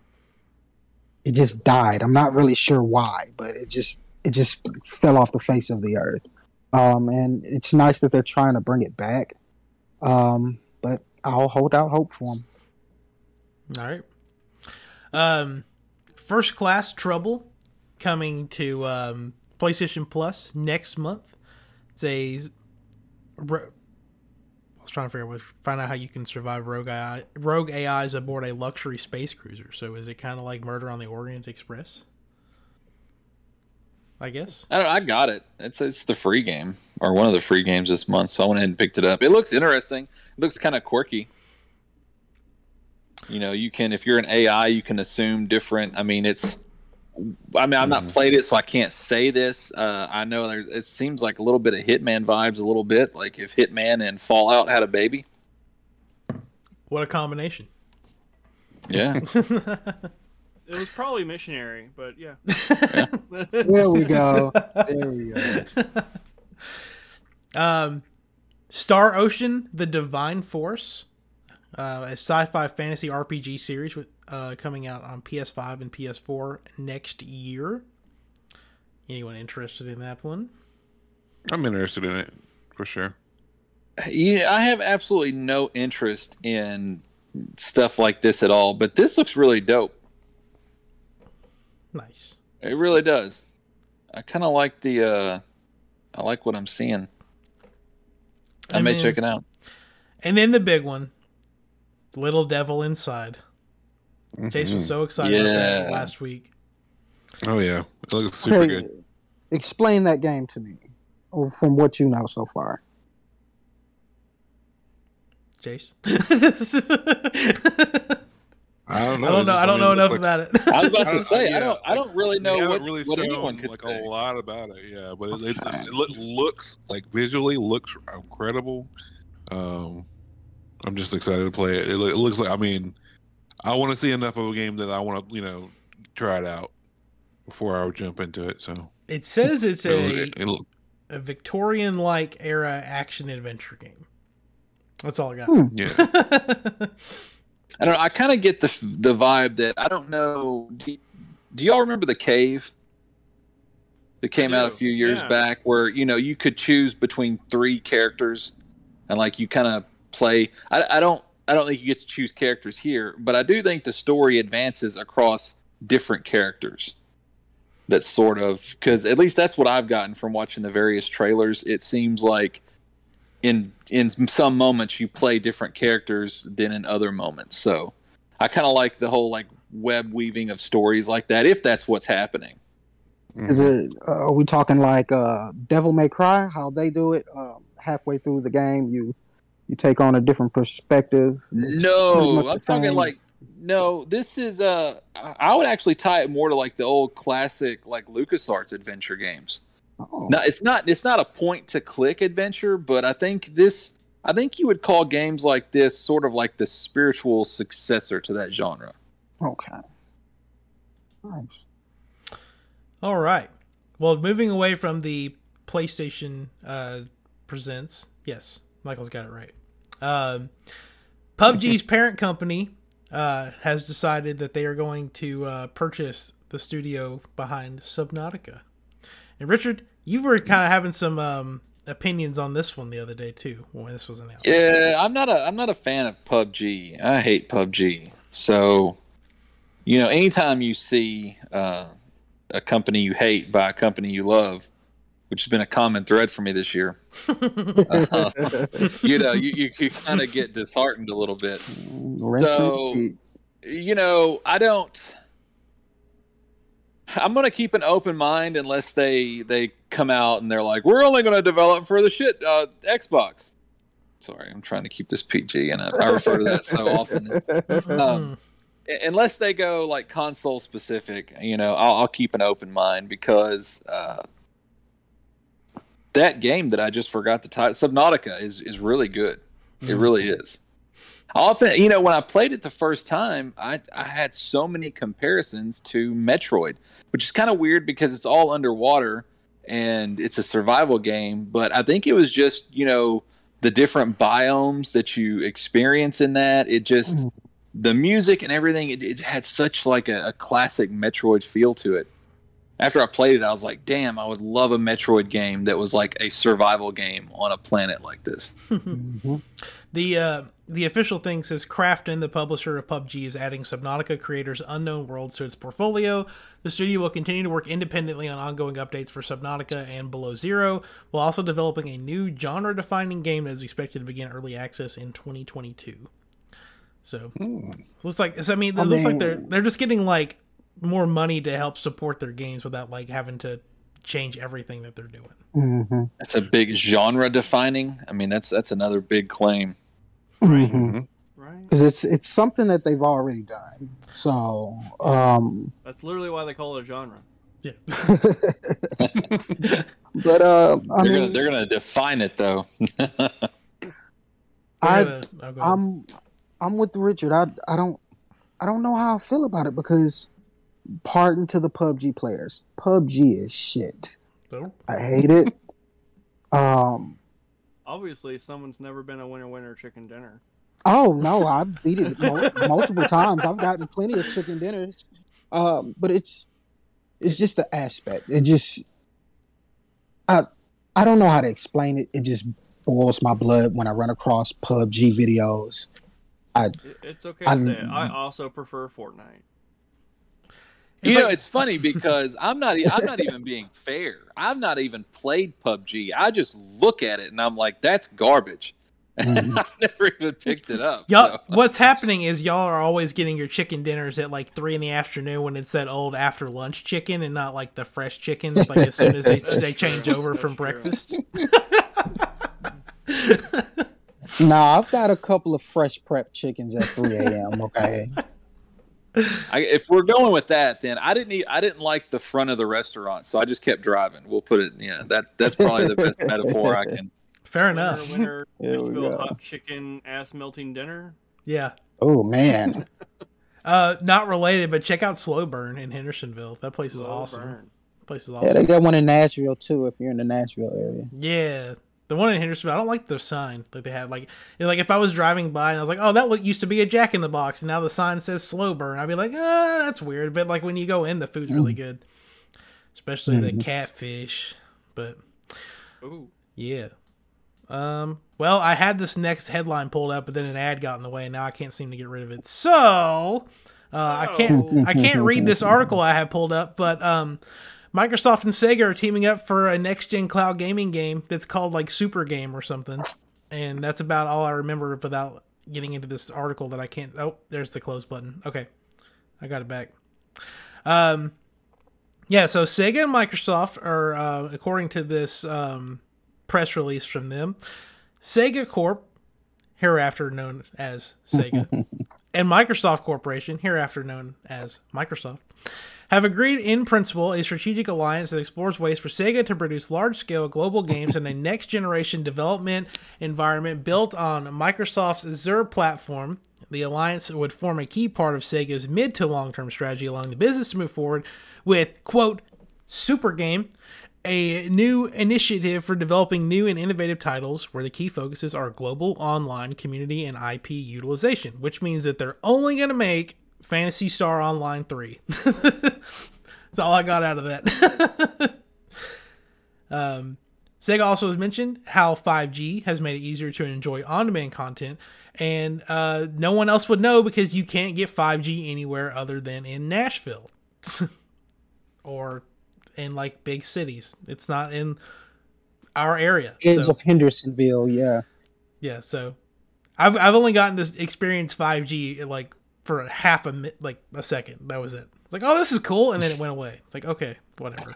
it just died. I'm not really sure why, but it just it just fell off the face of the earth. Um, and it's nice that they're trying to bring it back. Um, but I'll hold out hope for them. All right. Um, First Class Trouble coming to um, PlayStation Plus next month. It's a. ro- I was trying to figure out, find out how you can survive rogue AI, rogue AIs aboard a luxury space cruiser. So is it kind of like Murder on the Orient Express? I guess. I. I got it. It's it's the free game or one of the free games this month, so I went ahead and picked it up. It looks interesting. It looks kind of quirky. You know, you can if you're an AI, you can assume different. I mean, it's. I mean, I've not played it, so I can't say this. Uh, I know there, it seems like a little bit of Hitman vibes, a little bit like if Hitman and Fallout had a baby. What a combination. Yeah, *laughs* It was probably missionary, but *laughs* yeah. There we go. There we go. *laughs* Um, Star Ocean: The Divine Force, uh, a sci-fi fantasy RPG series with uh, coming out on PS5 and PS4 next year. Anyone interested in that one? I'm interested in it for sure. yeah. I have absolutely no interest in stuff like this at all, but this looks really dope. Nice. It really does. I kind of like the. uh I like what I'm seeing. I And may then- check it out. And then the big one, Little Devil Inside. Chase was so excited about that Yeah. last week. Oh yeah, it looks super Hey, good. Explain that game to me, from what you know so far. Chase. *laughs* I don't know. I don't know. I don't know enough looks about it. I was about to don't- say I don't. I don't really know haven't what, really what anyone could like say. a lot about it. Yeah, but it, it's, it's, it looks like visually looks incredible. Um, I'm just excited to play it. It, loo- it looks like I mean, I want to see enough of a game that I want to you know try it out before I would jump into it. So It says it's a, it, it, a Victorian like era action adventure game. That's all I got. Hmm. yeah, *laughs* I don't. know. I kind of get the the vibe that I don't know. Do, do y'all remember the cave? That came out a few years yeah. back, where you know you could choose between three characters, and like you kind of play. I, I don't. I don't think you get to choose characters here, but I do think the story advances across different characters. That sort of because at least that's what I've gotten from watching the various trailers. It seems like in in some moments you play different characters than in other moments. So I kind of like the whole like web weaving of stories like that if that's what's happening. Is it? Uh, are we talking like uh, Devil May Cry? How they do it? Um, halfway through the game, you you take on a different perspective. No, I'm talking same. like no. This is uh, I I would actually tie it more to like the old classic like LucasArts adventure games. Oh. No, it's not. It's not a point to click adventure, but I think this. I think you would call games like this sort of like the spiritual successor to that genre. Okay. Nice. All right. Well, moving away from the PlayStation uh, presents. Yes, Michael's got it right. Um, PUBG's *laughs* parent company uh, has decided that they are going to uh, purchase the studio behind Subnautica. And Richard, you were kind of having some um, opinions on this one the other day too when this was announced. Yeah, I'm not a I'm not a fan of PUBG. I hate PUBG. So, you know, anytime you see uh, a company you hate by a company you love, which has been a common thread for me this year, uh, *laughs* you know, you, you, you kind of get disheartened a little bit. Rinse So- You know, I don't. I'm gonna keep an open mind unless they they come out and they're like, we're only gonna develop for the shit uh, Xbox. Sorry, I'm trying to keep this PG, and I, I refer to that so often. *laughs* Um, unless they go like console specific, you know, I'll, I'll keep an open mind because uh, that game that I just forgot the title, Subnautica, is is really good. It mhm. really is. Often, you know, when I played it the first time, I I had so many comparisons to Metroid, which is kind of weird because it's all underwater and it's a survival game. But I think it was just you know the different biomes that you experience in that. It just mm. the music and everything it, it had such like a, a classic metroid feel to it after i played it i was like damn i would love a metroid game that was like a survival game on a planet like this Mhm. *laughs* The uh, the official thing says Krafton, the publisher of PUBG, is adding Subnautica creators Unknown Worlds to its portfolio. The studio will continue to work independently on ongoing updates for Subnautica and Below Zero, while also developing a new genre-defining game that is expected to begin early access in 2022. So looks like so, I mean, it I looks like they're they're just getting like more money to help support their games without like having to change everything that they're doing. Mhm. that's a big genre defining i mean that's that's another big claim Mhm. Right. because it's it's something that they've already done. So, um, That's literally why they call it a genre. Yeah. *laughs* *laughs* but uh, I they're, mean, gonna, they're gonna define it though *laughs* I Go ahead, go ahead. I'm I'm with Richard. I I don't I don't know how I feel about it because pardon to the PUBG players. PUBG is shit. So, I hate it. *laughs* um Obviously, someone's never been a winner winner chicken dinner. oh no, *laughs* I've beat it mul- multiple times. I've gotten plenty of chicken dinners. Um but it's it's just the aspect. It just I I don't know how to explain it. It just boils my blood when I run across PUBG videos. It, it's okay I'm- say it. I also prefer Fortnite. It's you know it's funny because i'm not e- i'm not even being fair i've not even played pubg i just look at it and i'm like that's garbage *laughs* Mhm. i've never even picked it up Y'all, so. what's happening is y'all are always getting your chicken dinners at like three in the afternoon when it's that old after lunch chicken and not like the fresh chicken like as soon as they, *laughs* they change over from true. breakfast. Nah, I've got a couple of fresh prep chickens at 3 a.m. Okay. *laughs* I, if we're going with that, then I didn't. Eat, I didn't like the front of the restaurant, so I just kept driving. We'll put it. Yeah, that that's probably the best *laughs* metaphor I can. Fair enough. winner *laughs* There we hot chicken ass melting dinner. Yeah. Oh man. *laughs* Uh, not related, but check out Slow Burn in Hendersonville. That place is Slow awesome. burn. place is awesome. Yeah, they got one in Nashville too. If you're in the Nashville area. Yeah. The one in Hendersonville, I don't like the sign that they have. Like, you know, like if I was driving by and I was like, "Oh, that used to be a Jack in the Box," and now the sign says "Slow Burn," I'd be like, "Ah, that's weird." But like when you go in, the food's really good, especially the catfish. But Ooh. yeah. Um. Well, I had this next headline pulled up, but then an ad got in the way, and now I can't seem to get rid of it. So, uh, I can't. I can't read this *laughs* article I have pulled up, but um, Microsoft and Sega are teaming up for a next gen cloud gaming game that's called like Super Game or something, and that's about all I remember without getting into this article that I can't. Oh, there's the close button. Okay, I got it back. Um, yeah. So Sega and Microsoft are, uh, according to this um, press release from them, Sega Corp, hereafter known as Sega, *laughs* and Microsoft Corporation, hereafter known as Microsoft, have agreed in principle a strategic alliance that explores ways for Sega to produce large scale global games in a *laughs* next generation development environment built on Microsoft's Azure platform. The alliance would form a key part of Sega's mid to long term strategy, allowing the business to move forward with, quote, Super Game, a new initiative for developing new and innovative titles where the key focuses are global, online, community, and IP utilization, which means that they're only going to make Phantasy Star Online 3. *laughs* That's all I got out of that. *laughs* um, Sega also has mentioned how 5G has made it easier to enjoy on demand content, and uh, no one else would know because you can't get 5G anywhere other than in Nashville *laughs* or in like big cities. It's not in our area. Edge So- of Hendersonville, yeah. yeah, so I've I've only gotten to experience 5G like for a half a minute, like a second. That was it. It's like, oh, this is cool, and then it went away. It's like, okay, whatever.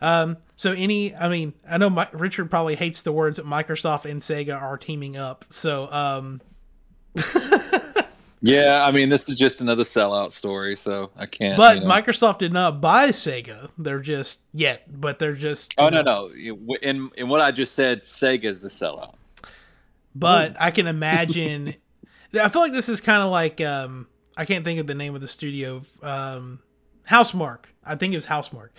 Um. So any, I mean, I know my, Richard probably hates the words that Microsoft and Sega are teaming up. So um, *laughs* Yeah, I mean, this is just another sellout story, so I can't. but you know. Microsoft did not buy Sega. They're just yet, but they're just. Oh no, no. In in what I just said, Sega is the sellout. but I can imagine. I feel like this is kind of like um, I can't think of the name of the studio. Um, Housemarque. I think it was Housemarque,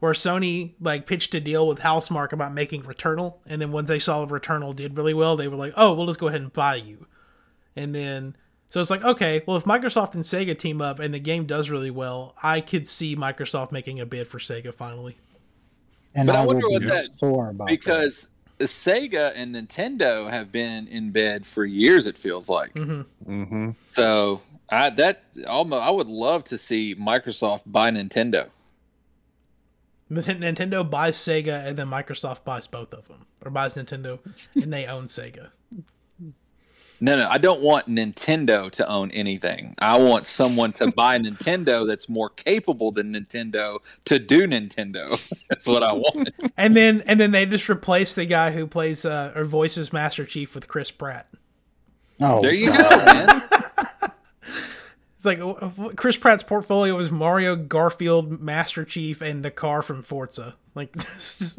where Sony like pitched a deal with Housemarque about making Returnal, and then once they saw Returnal did really well, they were like, "Oh, we'll just go ahead and buy you." And then so it's like, okay, well, if Microsoft and Sega team up and the game does really well, I could see Microsoft making a bid for Sega finally. And But I I, wonder what be that- sore about that. Because Sega and Nintendo have been in bed for years. It feels like. hmm Mm-hmm. So I that almost I would love to see Microsoft buy Nintendo. Nintendo buys Sega and then Microsoft buys both of them, or buys Nintendo and they own Sega. No, no, I don't want Nintendo to own anything. I want someone to buy *laughs* Nintendo that's more capable than Nintendo to do Nintendo. *laughs* That's what I want. And then and then they just replace the guy who plays uh, or voices Master Chief with Chris Pratt. oh, There you go, man. *laughs* It's like Chris Pratt's portfolio was Mario, Garfield, Master Chief, and the car from Forza. Like, this is-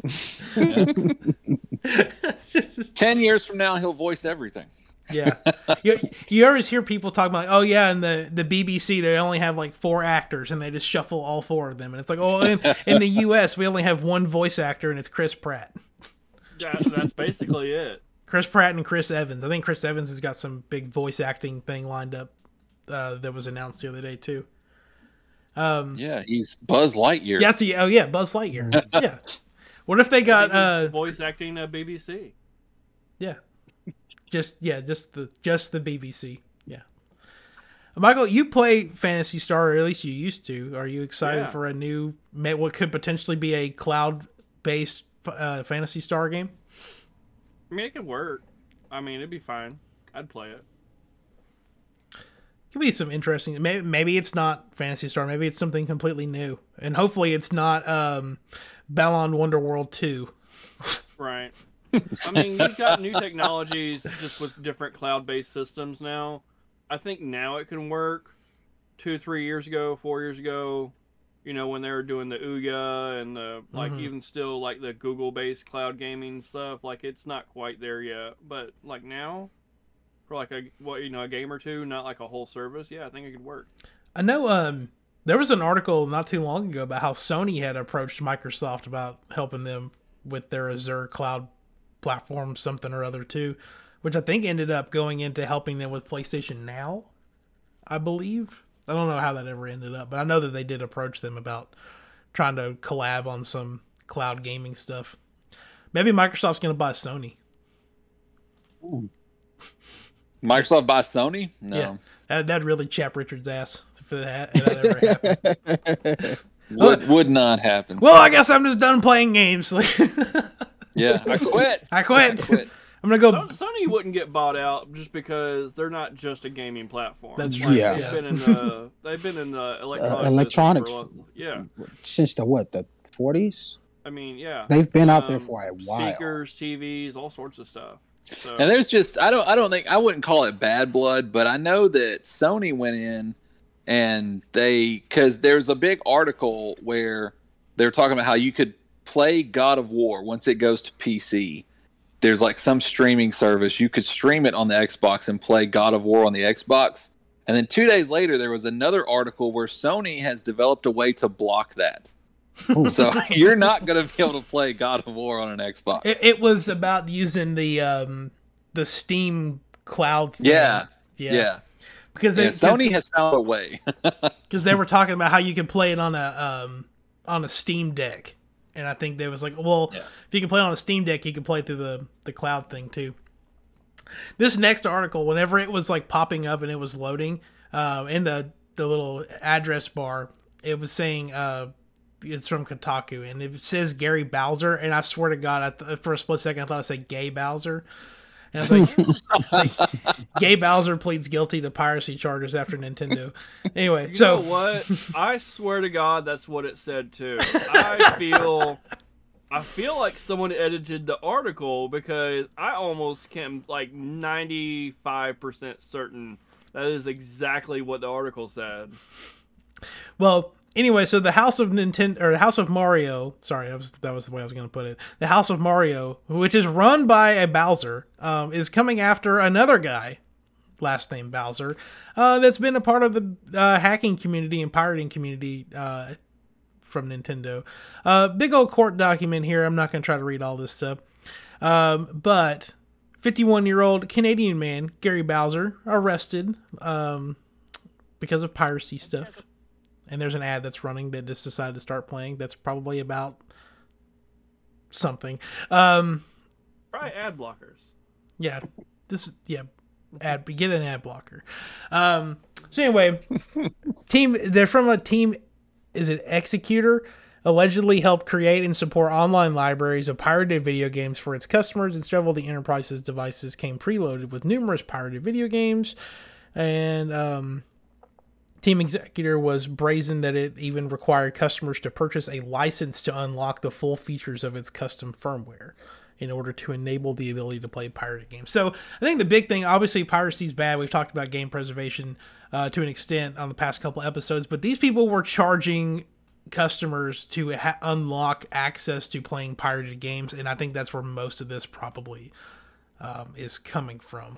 it's just, just- Ten years from now, he'll voice everything. Yeah. You, you always hear people talking about, like, oh yeah, and the the BBC they only have like four actors and they just shuffle all four of them, and it's like, oh, in, in the U.S. we only have one voice actor and it's Chris Pratt. That, that's basically it. Chris Pratt and Chris Evans. I think Chris Evans has got some big voice acting thing lined up uh, that was announced the other day too. Um, Yeah, he's Buzz Lightyear. yeah, that's the, oh yeah, Buzz Lightyear. yeah. What if they got uh voice acting uh, BBC. yeah, just yeah, just the just the BBC. Yeah. Michael, you play Phantasy Star, or at least you used to. Are you excited Yeah. for a new, what could potentially be a cloud-based uh, Phantasy Star game? I mean, it could work. I mean, it'd be fine. I'd play it. could be some interesting. Maybe, maybe it's not Phantasy Star. Maybe it's something completely new, and hopefully it's not um, Balan Wonderworld two. *laughs* Right. *laughs* I mean, you've got new technologies just with different cloud-based systems now. I think now it can work. Two, three years ago, four years ago, you know, when they were doing the Ouya and the like, Mhm. even still like the Google-based cloud gaming stuff, like it's not quite there yet. But like now, for like a what you know a game or two, not like a whole service, yeah, I think it could work. I know. Um, there was an article not too long ago about how Sony had approached Microsoft about helping them with their Azure cloud platform, something or other too, which I think ended up going into helping them with PlayStation Now. I believe. I don't know how that ever ended up, but I know that they did approach them about trying to collab on some cloud gaming stuff. Maybe Microsoft's going to buy Sony. Microsoft buy Sony? No. Yeah. That, that'd really chap Richard's ass if that, if that ever happened. *laughs* Would would not happen. Well, I guess I'm just done playing games. *laughs* Like, yeah, *laughs* I quit. I quit. I quit. *laughs* I'm gonna go. Sony wouldn't get bought out just because they're not just a gaming platform. That's Like, true, They've yeah. been in the *laughs* they've been in the electronics. electronics. for yeah, Since the what, the 40s? I mean, yeah. They've been out there Um, for a while. Speakers, TVs, all sorts of stuff. So, And there's just I don't I don't think I wouldn't call it bad blood, but I know that Sony went in and they because there's a big article where they're talking about how you could play God of War once it goes to PC. There's like some streaming service you could stream it on the Xbox and play God of War on the Xbox. And then two days later, there was another article where Sony has developed a way to block that. so *laughs* you're not going to be able to play God of War on an Xbox. It, it was about using the um, the Steam cloud. Thing. Yeah. yeah, yeah. Because they, Yeah, Sony has found a way. *laughs* because they were talking about how you can play it on a um, on a Steam Deck, and I think they was like, well, Yeah. if you can play on a Steam Deck, you can play through the the cloud thing too. This next article, whenever it was like popping up and it was loading uh, in the the little address bar, it was saying uh, it's from Kotaku, and it says Gary Bowser, and I swear to God, I th- for a split second I thought I said Gay Bowser. And I was like, *laughs* *laughs* like, Gay Bowser pleads guilty to piracy charges after Nintendo. Anyway, You so know what? I swear to God, that's what it said too. I feel, I feel like someone edited the article because I almost can like ninety five percent certain that is exactly what the article said. Well, anyway, so the House of Nintendo or the House of Mario, sorry, that was that was the way I was going to put it. The House of Mario, which is run by a Bowser, um, is coming after another guy, last name Bowser, uh, that's been a part of the uh, hacking community and pirating community uh, from Nintendo. Uh, big old court document here. I'm not going to try to read all this stuff, um, but 51 year old Canadian man Gary Bowser arrested um, because of piracy stuff and there's an ad that's running that just decided to start playing that's probably about something. Um Right, ad blockers. yeah this yeah ad get an ad blocker. Um so anyway *laughs* team they're from a team is it Xecuter? Allegedly helped create and support online libraries of pirated video games for its customers. And several of the enterprise's devices came preloaded with numerous pirated video games. And um Team Xecuter was brazen that it even required customers to purchase a license to unlock the full features of its custom firmware in order to enable the ability to play pirated games. So I think the big thing, obviously, piracy is bad. We've talked about game preservation uh, to an extent on the past couple episodes, but these people were charging customers to ha- unlock access to playing pirated games, and I think that's where most of this probably um, is coming from.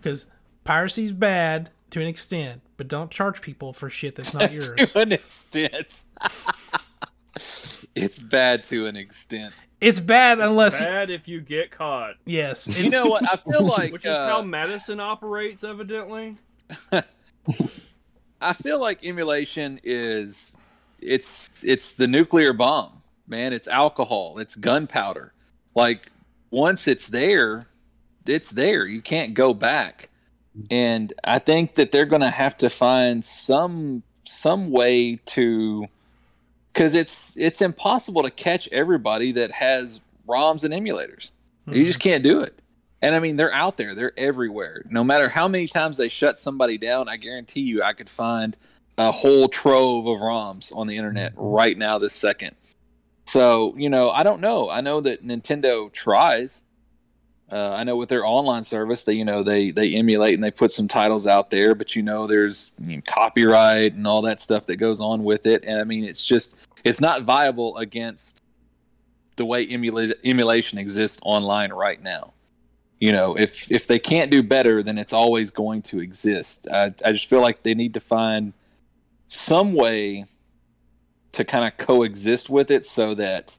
Because piracy's bad to an extent, but don't charge people for shit that's not *laughs* yours. to an extent. *laughs* it's bad to an extent. It's bad unless Bad if you get caught, yes. You know what? I feel *laughs* like which is how uh, Madison operates, evidently. I feel like emulation is it's it's the nuclear bomb, man. It's alcohol, it's gunpowder. Like once it's there, it's there. You can't go back. And I think that they're going to have to find some some way to cuz it's it's impossible to catch everybody that has ROMs and emulators. You just can't do it. And I mean, they're out there, they're everywhere. No matter how many times they shut somebody down, I guarantee you I could find a whole trove of ROMs on the internet right now, this second. So, you know, I don't know. I know that Nintendo tries. Uh, I know with their online service, they you know they they emulate and they put some titles out there, but you know there's you know, copyright and all that stuff that goes on with it, and I mean it's just it's not viable against the way emula- emulation exists online right now. You know, if if they can't do better, then it's always going to exist. I, I just feel like they need to find some way to kind of coexist with it so that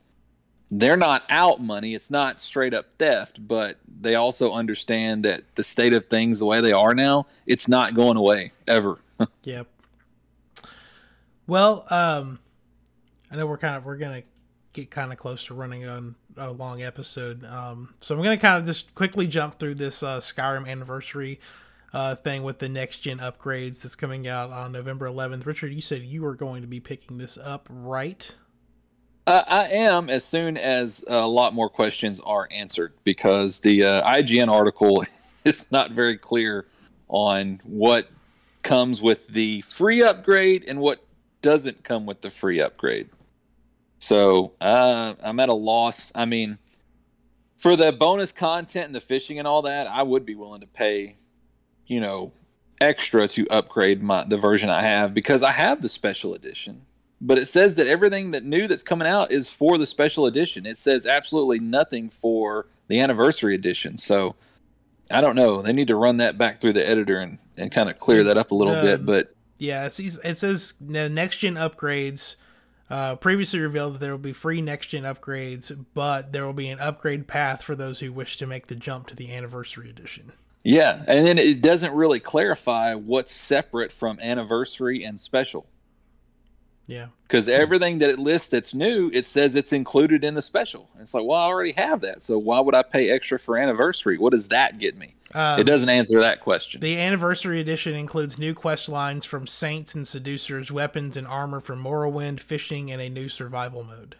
they're not out money. It's not straight up theft, but they also understand that the state of things, the way they are now, it's not going away ever. *laughs* Yep. Well, um, I know we're kind of we're gonna get kind of close to running on a long episode, um, so I'm gonna kind of just quickly jump through this uh, Skyrim anniversary uh, thing with the next gen upgrades that's coming out on November 11th. Richard, you said you were going to be picking this up, right? Uh, I am as soon as a lot more questions are answered because the uh, IGN article *laughs* is not very clear on what comes with the free upgrade and what doesn't come with the free upgrade. So uh, I'm at a loss. I mean, for the bonus content and the fishing and all that, I would be willing to pay, you know, extra to upgrade my the version I have because I have the special edition. But it says that everything that new that's coming out is for the special edition. It says absolutely nothing for the anniversary edition. So I don't know. They need to run that back through the editor and, and kind of clear that up a little Um, bit. But Yeah, it says, it says next gen upgrades. Uh, previously revealed that there will be free next gen upgrades, but there will be an upgrade path for those who wish to make the jump to the anniversary edition. yeah, and then it doesn't really clarify what's separate from anniversary and special. Yeah. because everything that it lists that's new, it says it's included in the special. It's like, well, I already have that, so why would I pay extra for anniversary? What does that get me? Um, it doesn't answer that question. The anniversary edition includes new quest lines from Saints and Seducers, weapons and armor from Morrowind, fishing, and a new survival mode.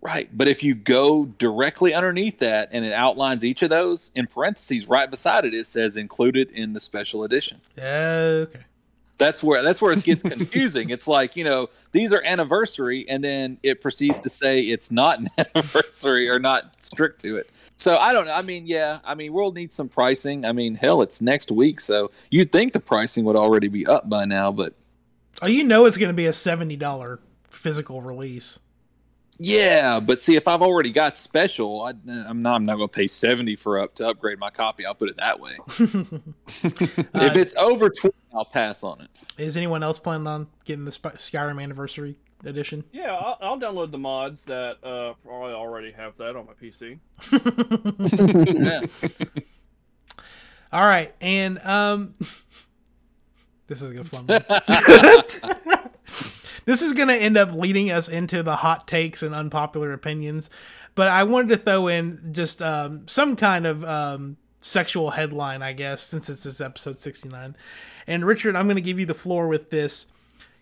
right, but if you go directly underneath that and it outlines each of those in parentheses right beside it, it says included in the special edition. Okay. That's where that's where it gets confusing. it's like you know these are anniversary, and then it proceeds to say it's not an *laughs* anniversary or not strict to it. So I don't know. I mean, yeah. I mean, we'll need some pricing. I mean, hell, it's next week, so you'd think the pricing would already be up by now. But Oh, you know it's going to be a seventy dollar physical release. Yeah, but see, if I've already got special, I, I'm not. I'm not going to pay seventy for up to upgrade my copy. I'll put it that way. *laughs* if it's over twenty, I'll pass on it. Is anyone else planning on getting the Sp- Skyrim anniversary edition? Yeah, I'll, I'll download the mods that uh, probably already have that on my PC. *laughs* Yeah. All right, and um, *laughs* this is gonna fun. One. this is gonna end up leading us into the hot takes and unpopular opinions, but I wanted to throw in just um, some kind of um, sexual headline, I guess, since it's this episode sixty nine. And Richard, I'm gonna give you the floor with this.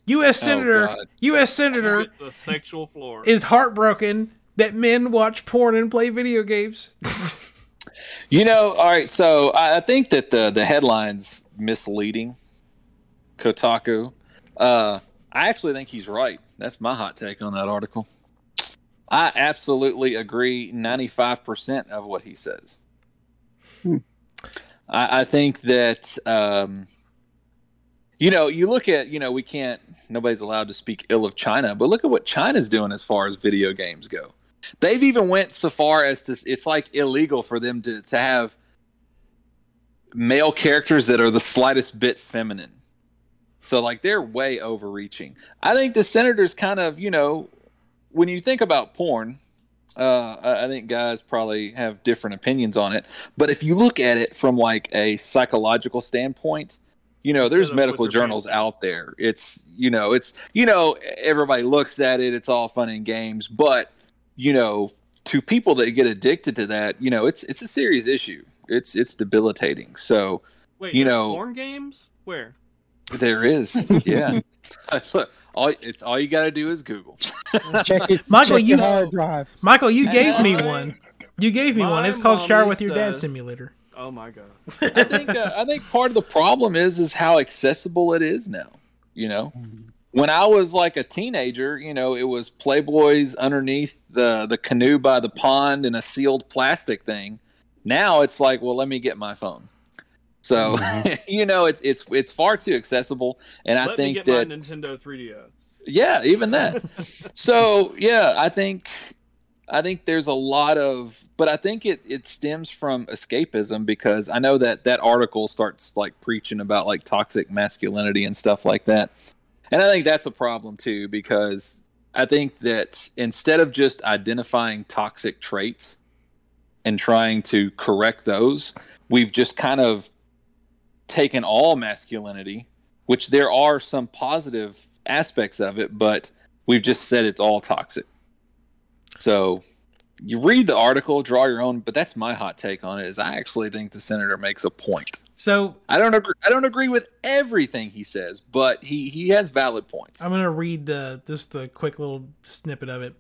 U.S. Senator, God. U.S. Senator The sexual floor. is heartbroken that men watch porn and play video games. *laughs* You know, all right. So I, I think that the the headline's misleading. Kotaku. Uh, I actually think he's right. That's my hot take on that article. I absolutely agree, ninety five percent of what he says. I, I think that um, you know, you look at you know, we can't. Nobody's allowed to speak ill of China, but look at what China's doing as far as video games go. They've even went so far as to it's like illegal for them to, to have male characters that are the slightest bit feminine. So like they're way overreaching. I think the senators kind of, you know, when you think about porn, uh, I think guys probably have different opinions on it. But if you look at it from like a psychological standpoint, you know, there's medical journals out there. It's you know, it's you know, everybody looks at it. It's all fun and games, but you know, to people that get addicted to that, you know, it's it's a serious issue. It's it's debilitating. So Wait, you know- porn games? Where? There is, yeah. *laughs* *laughs* Look, all it's all you got to do is Google. Check it. *laughs* Michael, check you- your hard drive. Michael, you gave me one. You gave me one. It's called Shower with Your Dad Simulator. Oh my god. I think uh, I think part of the problem is is how accessible it is now. You know, when I was like a teenager, you know, it was Playboys underneath the the canoe by the pond in a sealed plastic thing. Now it's like, well, let me get my phone. So *laughs* mm-hmm. you know, it's it's it's far too accessible, and I Let me think that Nintendo 3DS. yeah, even that. *laughs* so yeah, I think I think there's a lot of, but I think it it stems from escapism because I know that that article starts like preaching about like toxic masculinity and stuff like that, and I think that's a problem too because I think that instead of just identifying toxic traits and trying to correct those, we've just kind of taken all masculinity, which there are some positive aspects of it, but we've just said it's all toxic. So you read the article, draw your own, but that's my hot take on it. Is I actually think the senator makes a point. So I don't agree. I don't agree with everything he says, but he he has valid points. I'm gonna read the just the quick little snippet of it.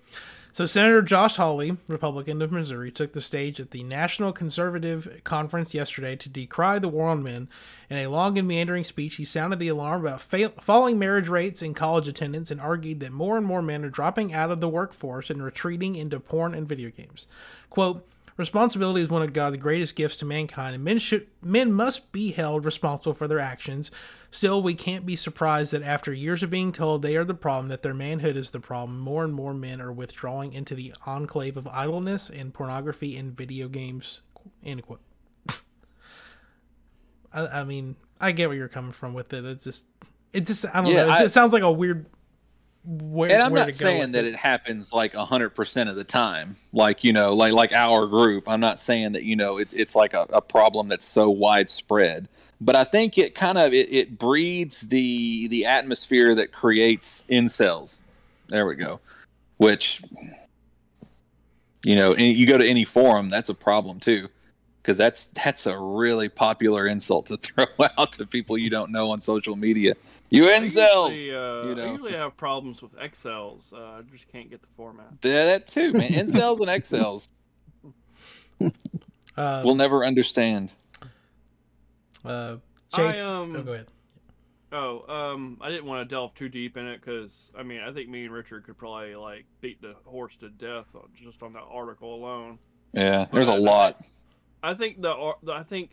So Senator Josh Hawley, Republican of Missouri, took the stage at the National Conservative Conference yesterday to decry the war on men. In a long and meandering speech, he sounded the alarm about fa- falling marriage rates and college attendance and argued that more and more men are dropping out of the workforce and retreating into porn and video games. Quote, Responsibility is one of God's greatest gifts to mankind, and men should men must be held responsible for their actions. Still, we can't be surprised that after years of being told they are the problem, that their manhood is the problem, more and more men are withdrawing into the enclave of idleness and pornography and video games. End quote. *laughs* I, I mean, I get where you're coming from with it. It just, it just, I don't Yeah, know. It I- just sounds like a weird. Where, and I'm not saying that it happens like hundred percent of the time. Like you know, like like our group. I'm not saying that you know it's it's like a, a problem that's so widespread. But I think it kind of it, it breeds the the atmosphere that creates incels. There we go. Which you know, and you go to any forum, that's a problem too, because that's that's a really popular insult to *laughs* throw out to people you don't know on social media. You I incels. usually, uh, you I usually have problems with XLs. Uh, I just can't get the format. Yeah, that too, man. Incels and XLs. *laughs* Uh, We'll never understand. uh, I, Chase, um, oh, go ahead. Oh, um, I didn't want to delve too deep in it because I mean I think me and Richard could probably like beat the horse to death just on that article alone. Yeah, there's a But- lot. I think the I think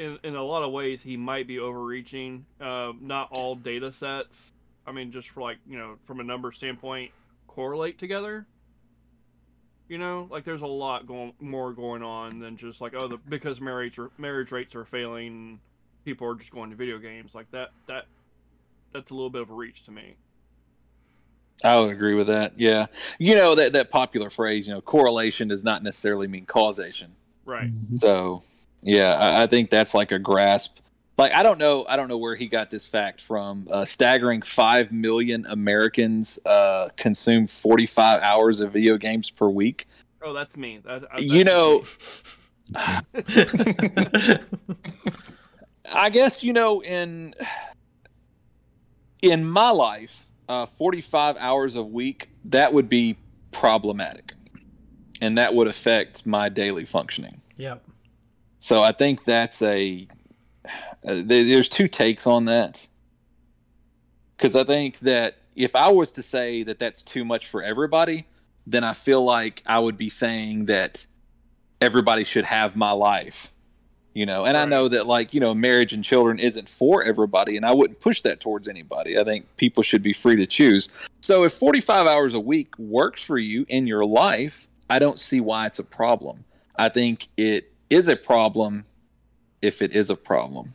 in in a lot of ways he might be overreaching. Uh, not all data sets. I mean, just for like you know from a number standpoint, correlate together. You know, like there's a lot going more going on than just like oh the because marriage marriage rates are failing, people are just going to video games like that. That that's a little bit of a reach to me. I would agree with that. Yeah, you know that that popular phrase. You know, correlation does not necessarily mean causation. Right. So, yeah, I, I think that's like a grasp. Like I don't know, I don't know where he got this fact from. Uh, staggering five million Americans uh, consume 45 hours of video games per week. Oh, that's me. That, that- You know, me. *laughs* I guess you know in in my life, uh, 45 hours a week that would be problematic, and that would affect my daily functioning. Yep. So I think that's a uh, there's two takes on that because I think that if I was to say that that's too much for everybody, then I feel like I would be saying that everybody should have my life. You know, and I know that like, you know, marriage and children isn't for everybody and I wouldn't push that towards anybody. I think people should be free to choose. So if 45 hours a week works for you in your life, I don't see why it's a problem. I think it is a problem if it is a problem.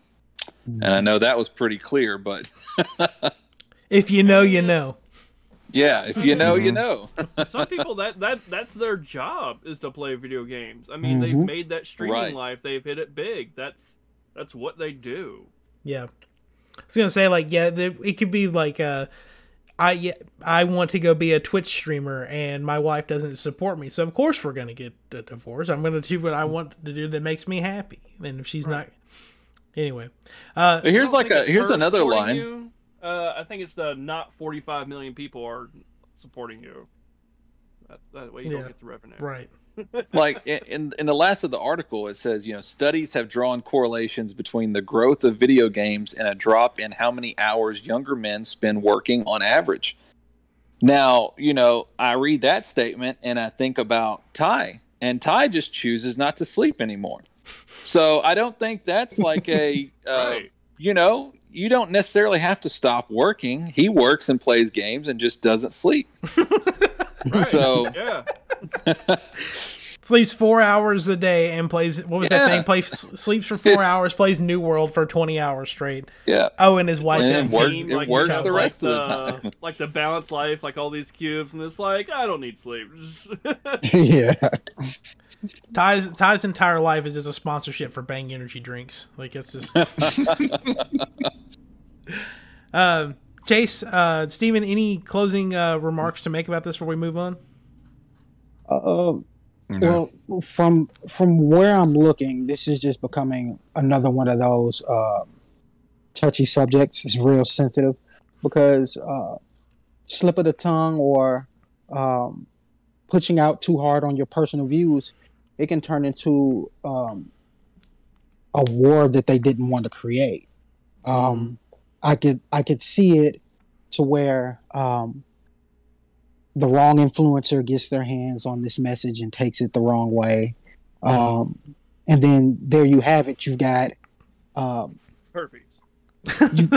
And I know that was pretty clear, but *laughs* If you know, you know. yeah, if you know, you Mhm. know. *laughs* some people that that that's their job is to play video games. I mean, they've Mhm. made that streaming Right. life. They've hit it big. That's that's what they do. Yeah. I was gonna say like yeah, the, it could be like uh, I yeah, I want to go be a Twitch streamer and my wife doesn't support me, so of course we're gonna get a divorce. I'm gonna do what I want to do that makes me happy, and if she's not, anyway, uh, here's like a here's another line. you. Uh, I think it's the not 45 million people are supporting you. That, that way you Yeah. don't get the revenue. right, like in- in the last of the article it says you know studies have drawn correlations between the growth of video games and a drop in how many hours younger men spend working on average now you know i read that statement and i think about ty and ty just chooses not to sleep anymore so i don't think that's like a *laughs* uh, Right. you know you don't necessarily have to stop working he works and plays games and just doesn't sleep *laughs* Right. so yeah. *laughs* sleeps four hours a day and plays what was that Yeah. thing? Plays sleeps for four hours, plays New World for twenty hours straight. yeah Oh, and his wife. And and it works- Team, it like, works the have, rest of the like time. *laughs* like the balanced life, like all these cubes, and it's like I don't need sleep. *laughs* yeah. Ty's Ty's entire life is just a sponsorship for Bang Energy drinks. Like it's just. um, Chase, uh, Steven, any closing uh, remarks to make about this before we move on? Uh, No. well, from from where I'm looking, this is just becoming another one of those uh, touchy subjects. It's real sensitive because uh, slip of the tongue or um, pushing out too hard on your personal views, it can turn into um, a war that they didn't want to create. Um, I could I could see it to where um, the wrong influencer gets their hands on this message and takes it the wrong way. Um, and then there you have it. You've got um, Perfect. you, *laughs*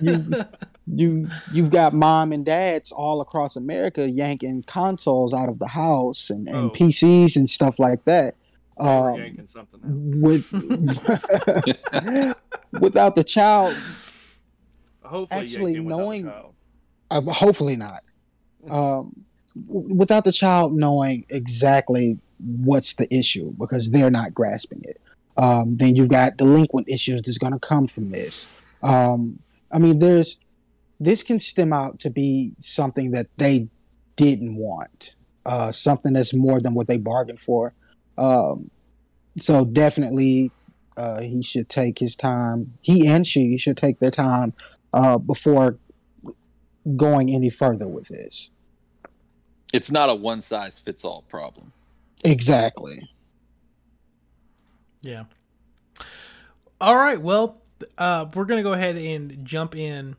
you you you've got mom and dads all across America yanking consoles out of the house and, and Oh. PCs and stuff like that. Um, yanking something out. with *laughs* *laughs* without the child, Hopefully, actually yanking without the knowing- uh, hopefully not. Um, w- without the child knowing exactly what's the issue because they're not grasping it. Um, then you've got delinquent issues that's going to come from this. Um, I mean, there's this can stem out to be something that they didn't want, uh, something that's more than what they bargained for. Um, so definitely, uh, he should take his time. He and she should take their time uh, before going any further with this. It's not a one size fits all problem. Exactly. Yeah. All right. Well, uh, we're gonna go ahead and jump in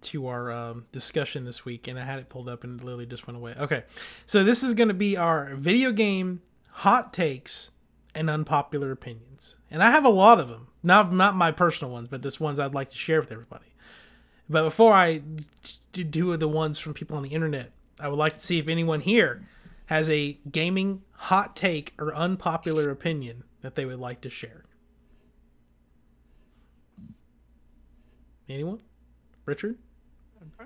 to our um, discussion this week, and I had it pulled up, and it literally just went away. Okay, so this is gonna be our video game hot takes and unpopular opinions, and I have a lot of them. Not not my personal ones, but just ones I'd like to share with everybody. But before I do the ones from people on the internet, I would like to see if anyone here has a gaming hot take or unpopular opinion that they would like to share. Anyone? Richard?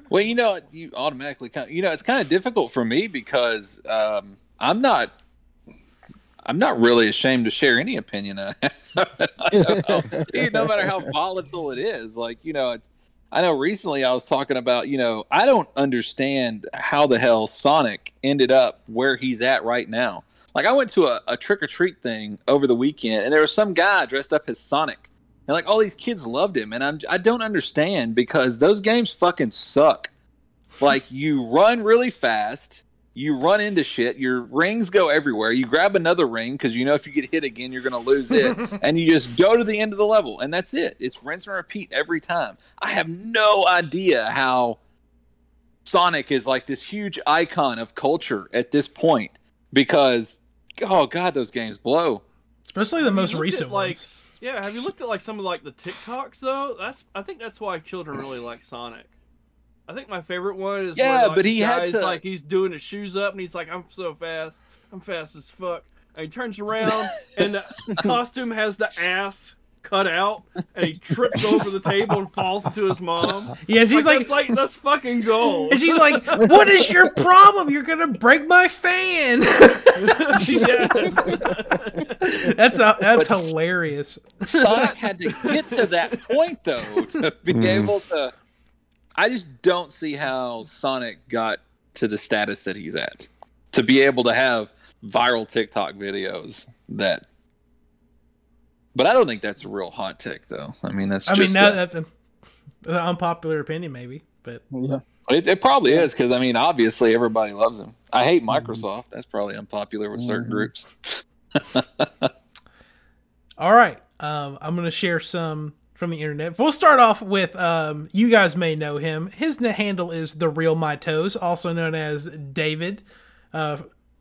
Well, you know, you automatically kind you know, it's kind of difficult for me because um, I'm not, I'm not really ashamed to share any opinion. I have. *laughs* *laughs* no matter how volatile it is, like you know, it's. I know recently I was talking about, you know, I don't understand how the hell Sonic ended up where he's at right now. Like I went to a, a trick or treat thing over the weekend, and there was some guy dressed up as Sonic, and like all these kids loved him, and I'm I don't understand because those games fucking suck. Like you run really fast, you run into shit, your rings go everywhere. You grab another ring because you know if you get hit again, you're gonna lose it, *laughs* and you just go to the end of the level, and that's it. It's rinse and repeat every time. I have no idea how Sonic is like this huge icon of culture at this point because oh god, those games blow. Especially the most looked at, recent like, ones. Yeah, have you looked at like some of like the TikToks though? That's I think that's why children really like Sonic. I think my favorite one is Yeah, where, like, but he had to- like he's doing his shoes up and he's like I'm so fast, I'm fast as fuck. And he turns around *laughs* and the costume has the ass cut out and he trips over the table and falls into his mom. Yeah, she's like, like, that's like that's fucking gold. and she's like, "What is your problem? You're gonna break my fan." *laughs* *laughs* That's a, that's But- hilarious. Sonic had to get to that point though to be Mm. able to. I just don't see how Sonic got to the status that he's at to be able to have viral TikTok videos that. But I don't think that's a real hot take though. I mean, that's I mean, just now a- that the, the unpopular opinion, maybe, but yeah. it, it probably is because I mean, obviously everybody loves him. I hate Mm-hmm. Microsoft. That's probably unpopular with certain Mhm. groups. *laughs* All right. Um, I'm going to share some from the internet. We'll start off with um, you guys may know him. His handle is the real my toes, also known as David, uh,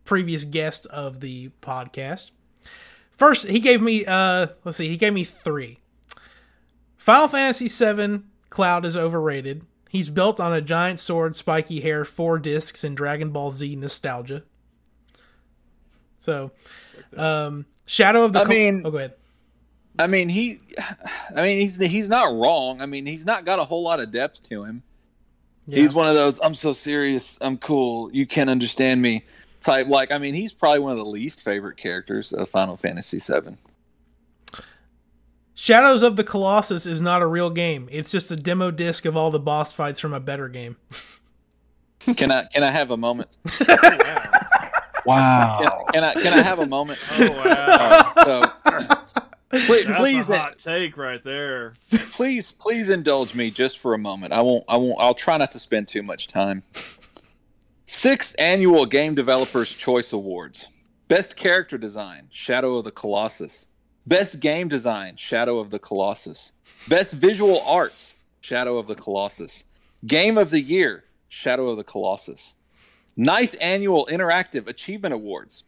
previous guest of the podcast. First, he gave me uh, let's see, he gave me three. Final Fantasy VII Cloud is overrated. He's built on a giant sword, spiky hair, four discs, and Dragon Ball Z nostalgia. So, um, Shadow of the. I Col- mean- oh, go ahead. I mean, he, *sighs* I mean, he's he's not wrong. I mean, he's not got a whole lot of depth to him. Yeah. He's one of those I'm so serious, I'm cool, you can't understand me type. Like, I mean, he's probably one of the least favorite characters of Final Fantasy VII. Shadows of the Colossus is not a real game. It's just a demo disc of all the boss fights from a better game. *laughs* Can I can I have a moment? *laughs* Oh, wow. Can, can I can I have a moment? Oh wow. So, *laughs* please, That's please, a hot uh, take right there. *laughs* please, please indulge me just for a moment. I won't. I won't. I'll try not to spend too much time. Sixth annual Game Developers Choice Awards. Best character design: Shadow of the Colossus. Best game design: Shadow of the Colossus. Best visual arts: Shadow of the Colossus. Game of the Year, Shadow of the Colossus. Ninth Annual Interactive Achievement Awards.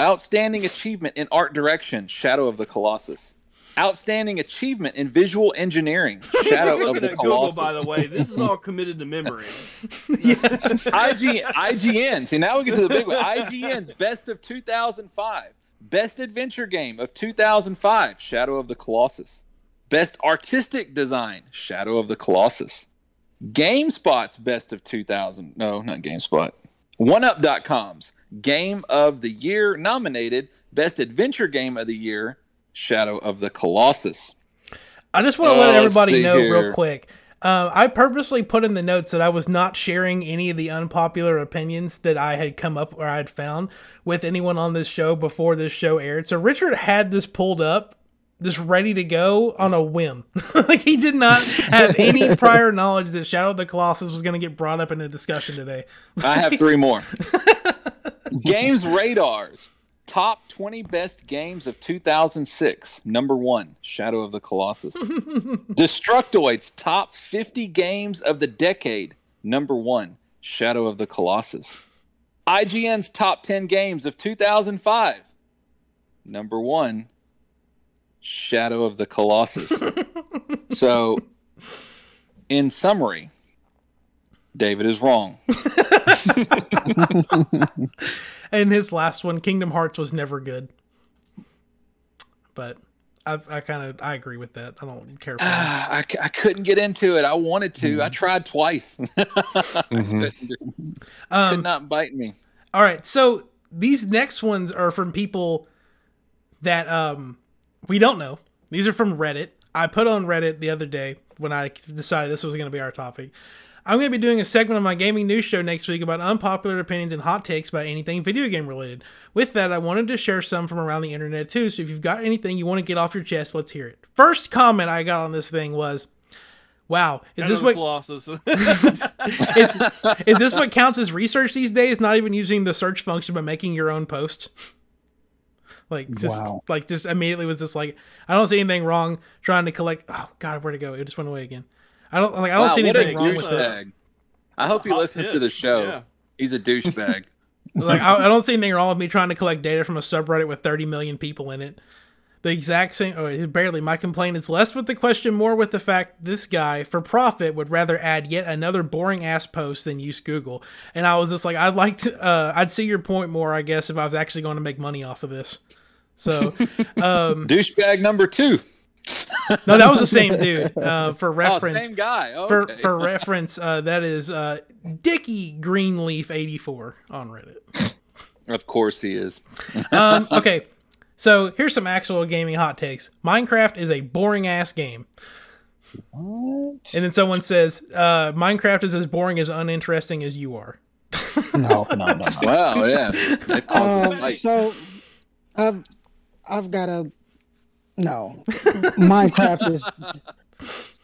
Outstanding Achievement in Art Direction, Shadow of the Colossus. Outstanding Achievement in Visual Engineering, *laughs* Shadow of the at Google, Colossus. by the way. This is all committed to memory. *laughs* IG, IGN. See, now we get to the big one. IGN's Best of 2005. Best Adventure Game of 2005, Shadow of the Colossus. Best Artistic Design, Shadow of the Colossus. GameSpot's Best of 2000. No, not GameSpot. OneUp.com's Game of the Year nominated Best Adventure Game of the Year, Shadow of the Colossus. I just want to let Oh, everybody know here. real quick. Uh, I purposely put in the notes that I was not sharing any of the unpopular opinions that I had come up or I had found with anyone on this show before this show aired. So Richard had this pulled up, just ready to go on a whim. *laughs* like he did not have any *laughs* prior knowledge that Shadow of the Colossus was going to get brought up in a discussion today. I have three more. *laughs* GamesRadar's top 20 best games of 2006. Number one, Shadow of the Colossus. *laughs* Destructoid's top 50 games of the decade. Number one, Shadow of the Colossus. IGN's top 10 games of 2005. Number one, Shadow of the Colossus. *laughs* so, in summary, David is wrong. *laughs* And his last one, Kingdom Hearts, was never good. But I, I kind of I agree with that. I don't care. For it. Ah, I, c- I couldn't get into it. I wanted to. I tried twice. *laughs* Mhm. Could Um, not bite me. All right, so these next ones are from people that um we don't know. These are from Reddit. I put on Reddit the other day when I decided this was going to be our topic. I'm going to be doing a segment on my gaming news show next week about unpopular opinions and hot takes about anything video game related. With that, I wanted to share some from around the internet too. So if you've got anything you want to get off your chest, let's hear it. First comment I got on this thing was, "Wow, is Shadow this of the what Colossus. *laughs* *laughs* is, is this what counts as research these days? Not even using the search function, but making your own post. Like just Wow. like just immediately was just like I don't see anything wrong trying to collect. Oh God, where to go? It just went away again. I don't like I don't Wow, see anything wrong with it. douchebag. I hope he Hot listens to the show. yeah. He's a douchebag. *laughs* *laughs* Like I, I don't see anything wrong with me trying to collect data from a subreddit with 30 million people in it. The exact same. Oh, it's barely. My complaint is less with the question, more with the fact this guy, for profit, would rather add yet another boring ass post than use Google. And I was just like, I'd like to. Uh, I'd see your point more, I guess, if I was actually going to make money off of this. So, *laughs* um, douchebag number two. No, that was the same dude. Uh, for Oh, reference, same guy. Oh, for for reference, uh, that is uh, Dicky Greenleaf eighty four on Reddit. of course he is. um, okay, so here's some actual gaming hot takes. Minecraft is a boring ass game, What? and then someone says uh, Minecraft is as boring as uninteresting as you are. No, no, no, no. Wow, yeah. That causes Um, so, I've I've got a no. Minecraft is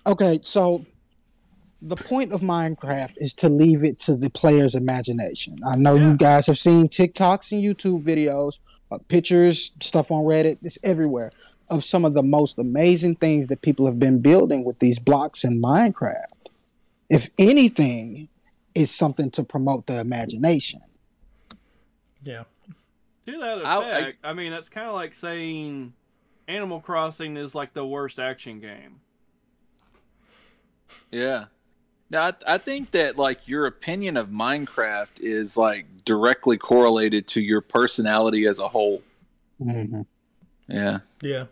okay. So, the point of Minecraft is to leave it to the player's imagination. I know Yeah. you guys have seen TikToks and YouTube videos, uh, pictures, stuff on Reddit. It's everywhere of some of the most amazing things that people have been building with these blocks in Minecraft. If anything, it's something to promote the imagination. Yeah, To that I- I- effect, I, mean, that's kind of like saying Animal Crossing is like the worst action game. Yeah. Now, I, I think that like your opinion of Minecraft is like directly correlated to your personality as a whole. Mhm. Yeah. yeah.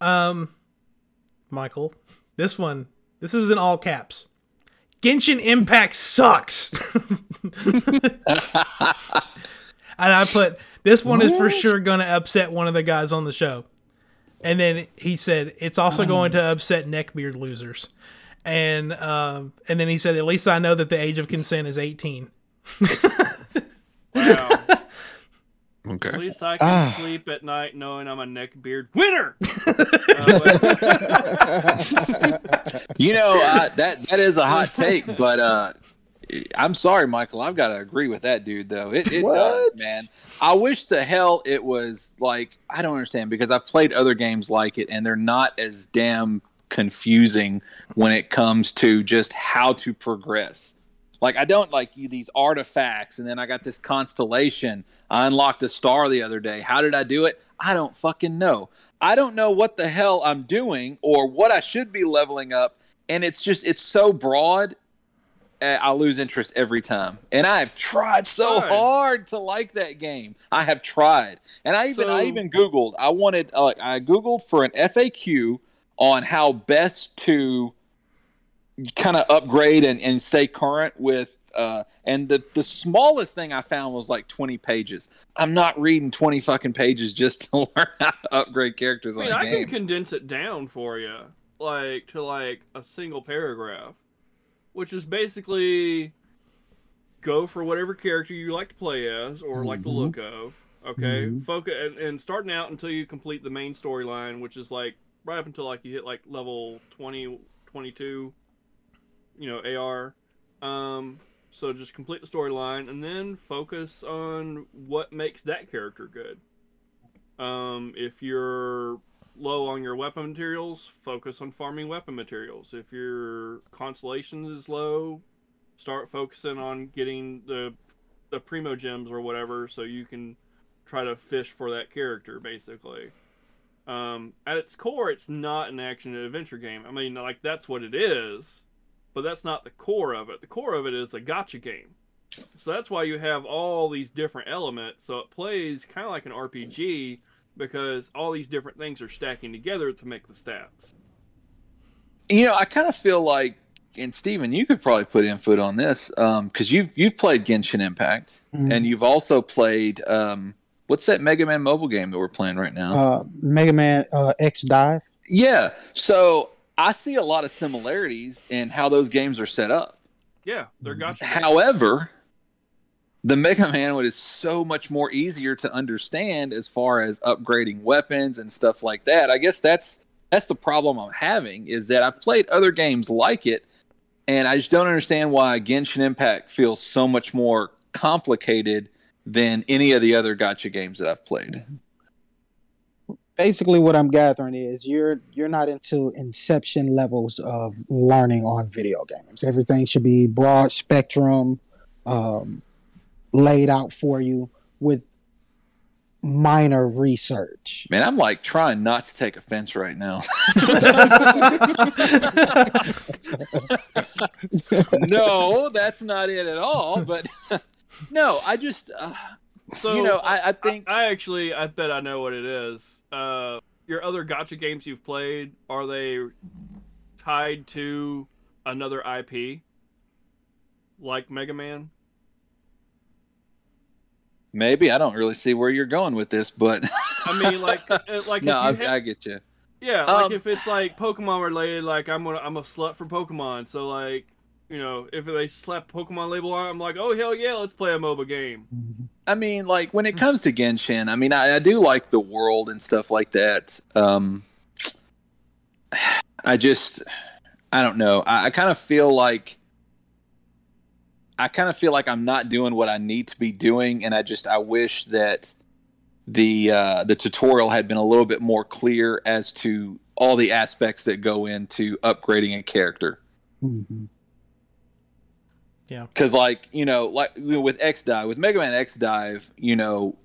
Um, Michael, this one, this is in all caps. Genshin Impact sucks. *laughs* *laughs* And I put this one is for sure going to upset one of the guys on the show. And then he said it's also going to upset neckbeard losers. And um, and then he said at least I know that the age of consent is 18. Wow. *laughs* Okay. At least I can Ah. sleep at night knowing I'm a neckbeard winner. *laughs* Uh, *laughs* You know uh, that that is a hot take, but uh, I'm sorry, Michael. I've got to agree with that dude, though. It, it does, man. I wish the hell it was like I don't understand because I've played other games like it, and they're not as damn confusing when it comes to just how to progress. Like I don't like you these artifacts, and then I got this constellation. I unlocked a star the other day. How did I do it? I don't fucking know. I don't know what the hell I'm doing or what I should be leveling up, and it's just it's so broad. Eh, I lose interest every time, and I have tried so Right. hard to like that game. I have tried, and I even I even googled. I wanted uh, like I googled for an FAQ on how best to kind of upgrade and, and stay current with uh and the the smallest thing i found was like 20 pages i'm not reading 20 fucking pages just to *laughs* learn how to upgrade characters I mean, on a I game I can condense it down for you, like to like a single paragraph, which is basically go for whatever character you like to play as or like the Mhm. look of. Okay, Mhm. focus and, and starting out until you complete the main storyline, which is like right up until like you hit like level 20, 22, you know, AR. Um, so just complete the storyline and then focus on what makes that character good. Um, if you're low on your weapon materials, focus on farming weapon materials. If your constellation is low, start focusing on getting the the primogems or whatever, so you can try to fish for that character. Basically, um, at its core, it's not an action adventure game. I mean, like that's what it is, but that's not the core of it. The core of it is a gacha game. So that's why you have all these different elements. So it plays kind of like an RPG because all these different things are stacking together to make the stats. you know i kind of feel like and Steven, you could probably put input on this because you've you've played Genshin Impact Mhm. and you've also played um, what's that Mega Man mobile game that we're playing right now? Uh, Mega Man uh, X Dive. yeah, so I see a lot of similarities in how those games are set up. Yeah, they're gacha. games. However, the Mega Man one is so much more easier to understand as far as upgrading weapons and stuff like that. I guess that's that's the problem I'm having is that I've played other games like it, and I just don't understand why Genshin Impact feels so much more complicated than any of the other gacha games that I've played. Basically, what I'm gathering is you're you're not into inception levels of learning on video games. Everything should be broad spectrum, um, laid out for you with minor research. Man, I'm like trying not to take offense right now. *laughs* no, that's not it at all. But *laughs* no, I just, uh, So you know, I, I think I actually, I bet I know what it is. Uh, your other gacha games you've played are they tied to another IP, like Mega Man? Maybe I don't really see where you're going with this, but *laughs* I mean, like, uh, *laughs* like no, if you I, ha- I get you. Yeah, like Um, if it's like Pokemon related, like I'm gonna I'm a slut for Pokemon, so like you know if they slap Pokemon label on, I'm like, oh hell yeah, let's play a MOBA game. I mean, like when it comes to Genshin, I mean, I, I do like the world and stuff like that. Um, *sighs* I just, I don't know. I, I kind of feel like, I kind of feel like I'm not doing what I need to be doing, and I just, I wish that the uh, the tutorial had been a little bit more clear as to all the aspects that go into upgrading a character Mhm. because like you know like with x dive with mega man x dive you know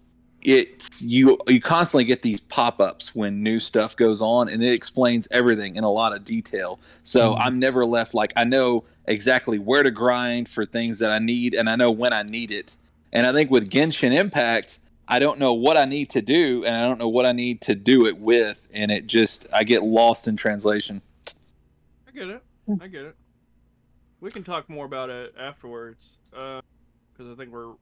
it's you you constantly get these pop-ups when new stuff goes on and it explains everything in a lot of detail so Mhm. i'm never left like i know exactly where to grind for things that i need and i know when i need it and i think with genshin impact i don't know what i need to do and i don't know what i need to do it with and it just i get lost in translation I get it. I get it. We can talk more about it afterwards, because I think we're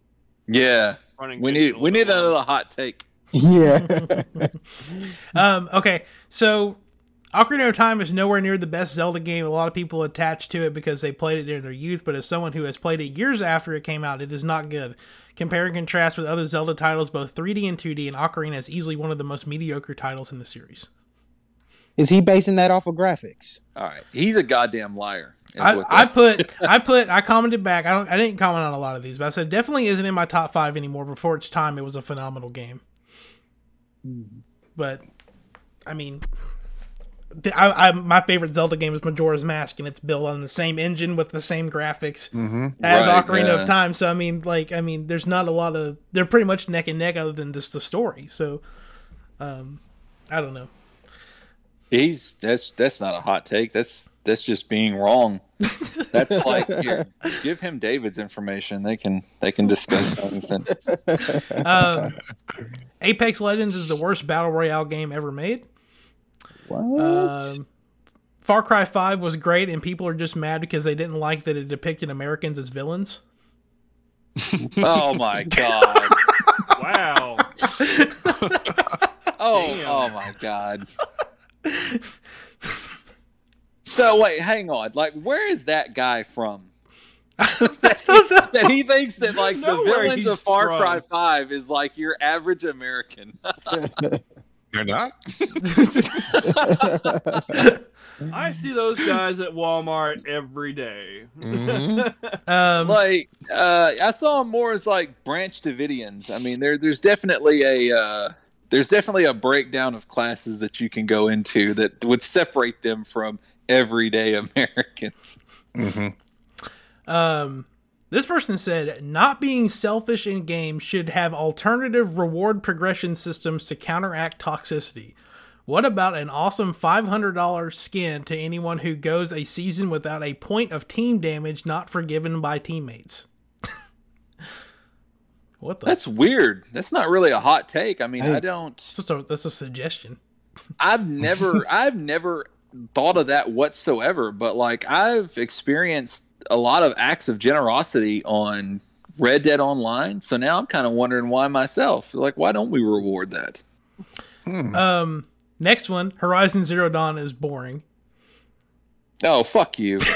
yeah running. we need we need long. another hot take Yeah. *laughs* um, okay, so Ocarina of Time is nowhere near the best Zelda game. A lot of people attach to it because they played it during their youth, but as someone who has played it years after it came out, it is not good. Compare and contrast with other Zelda titles, both 3D and 2D, and Ocarina is easily one of the most mediocre titles in the series. Is he basing that off of graphics? All right, he's a goddamn liar. I, I put I put I commented back. I don't I didn't comment on a lot of these, but I said definitely isn't in my top five anymore. Before its time, it was a phenomenal game. Hmm. But I mean, th- I, I my favorite Zelda game is Majora's Mask, and it's built on the same engine with the same graphics hmm as Right, Ocarina yeah. of Time. So I mean, like, I mean, there's not a lot of they're pretty much neck and neck other than just the story. So, um, I don't know. He's that's that's not a hot take. That's that's just being wrong. That's *laughs* like here, give him David's information. They can they can discuss things. And *laughs* Um, Apex Legends is the worst battle royale game ever made. What? Um, Far Cry 5 was great, and people are just mad because they didn't like that it depicted Americans as villains. *laughs* oh my god. Wow. *laughs* Oh Damn. oh my god. So wait, hang on. Like, where is that guy from? *laughs* that he thinks that like the villains of Far from. Cry Five is like your average American. You're not. *laughs* I see those guys at Walmart every day. Mhm. *laughs* Um, like uh, I saw them more as like Branch Davidians. I mean, there there's definitely a uh, there's definitely a breakdown of classes that you can go into that would separate them from everyday *laughs* Americans. hmm Um, this person said, not being selfish in games should have alternative reward progression systems to counteract toxicity. What about an awesome $500 skin to anyone who goes a season without a point of team damage not forgiven by teammates? *laughs* what the? That's weird. That's not really a hot take. I mean, Hey. I don't. that's a, that's a suggestion. I've never I've never thought of that whatsoever, but like I've experienced a lot of acts of generosity on Red Dead Online, so now I'm kind of wondering why myself. Like why don't we reward that? Hmm. Um, next one, Horizon Zero Dawn is boring. Oh, fuck you. *laughs*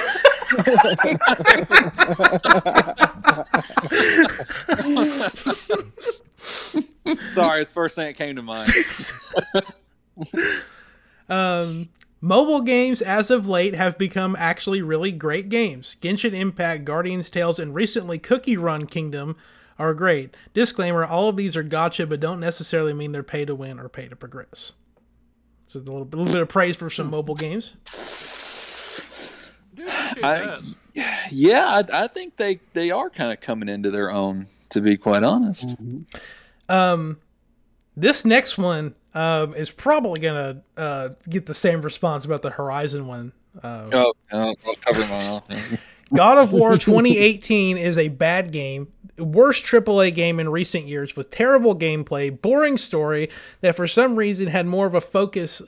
Sorry, it's the first thing that came to mind. *laughs* Um, mobile games as of late have become actually really great games. Genshin Impact, Guardian's Tales, and recently Cookie Run Kingdom are great. Disclaimer: All of these are gacha, but don't necessarily mean they're pay to win or pay to progress. So a little, a little bit of praise for some mobile games. Dude, I- Yeah, I, I think they they are kind of coming into their own. To be quite honest. Um, this next one um, is probably gonna uh, get the same response about the Horizon one. Uh, Oh, I'll, I'll cover my mouth. *laughs* God of War 2018 is a bad game, worst AAA game in recent years with terrible gameplay, boring story that for some reason had more of a focus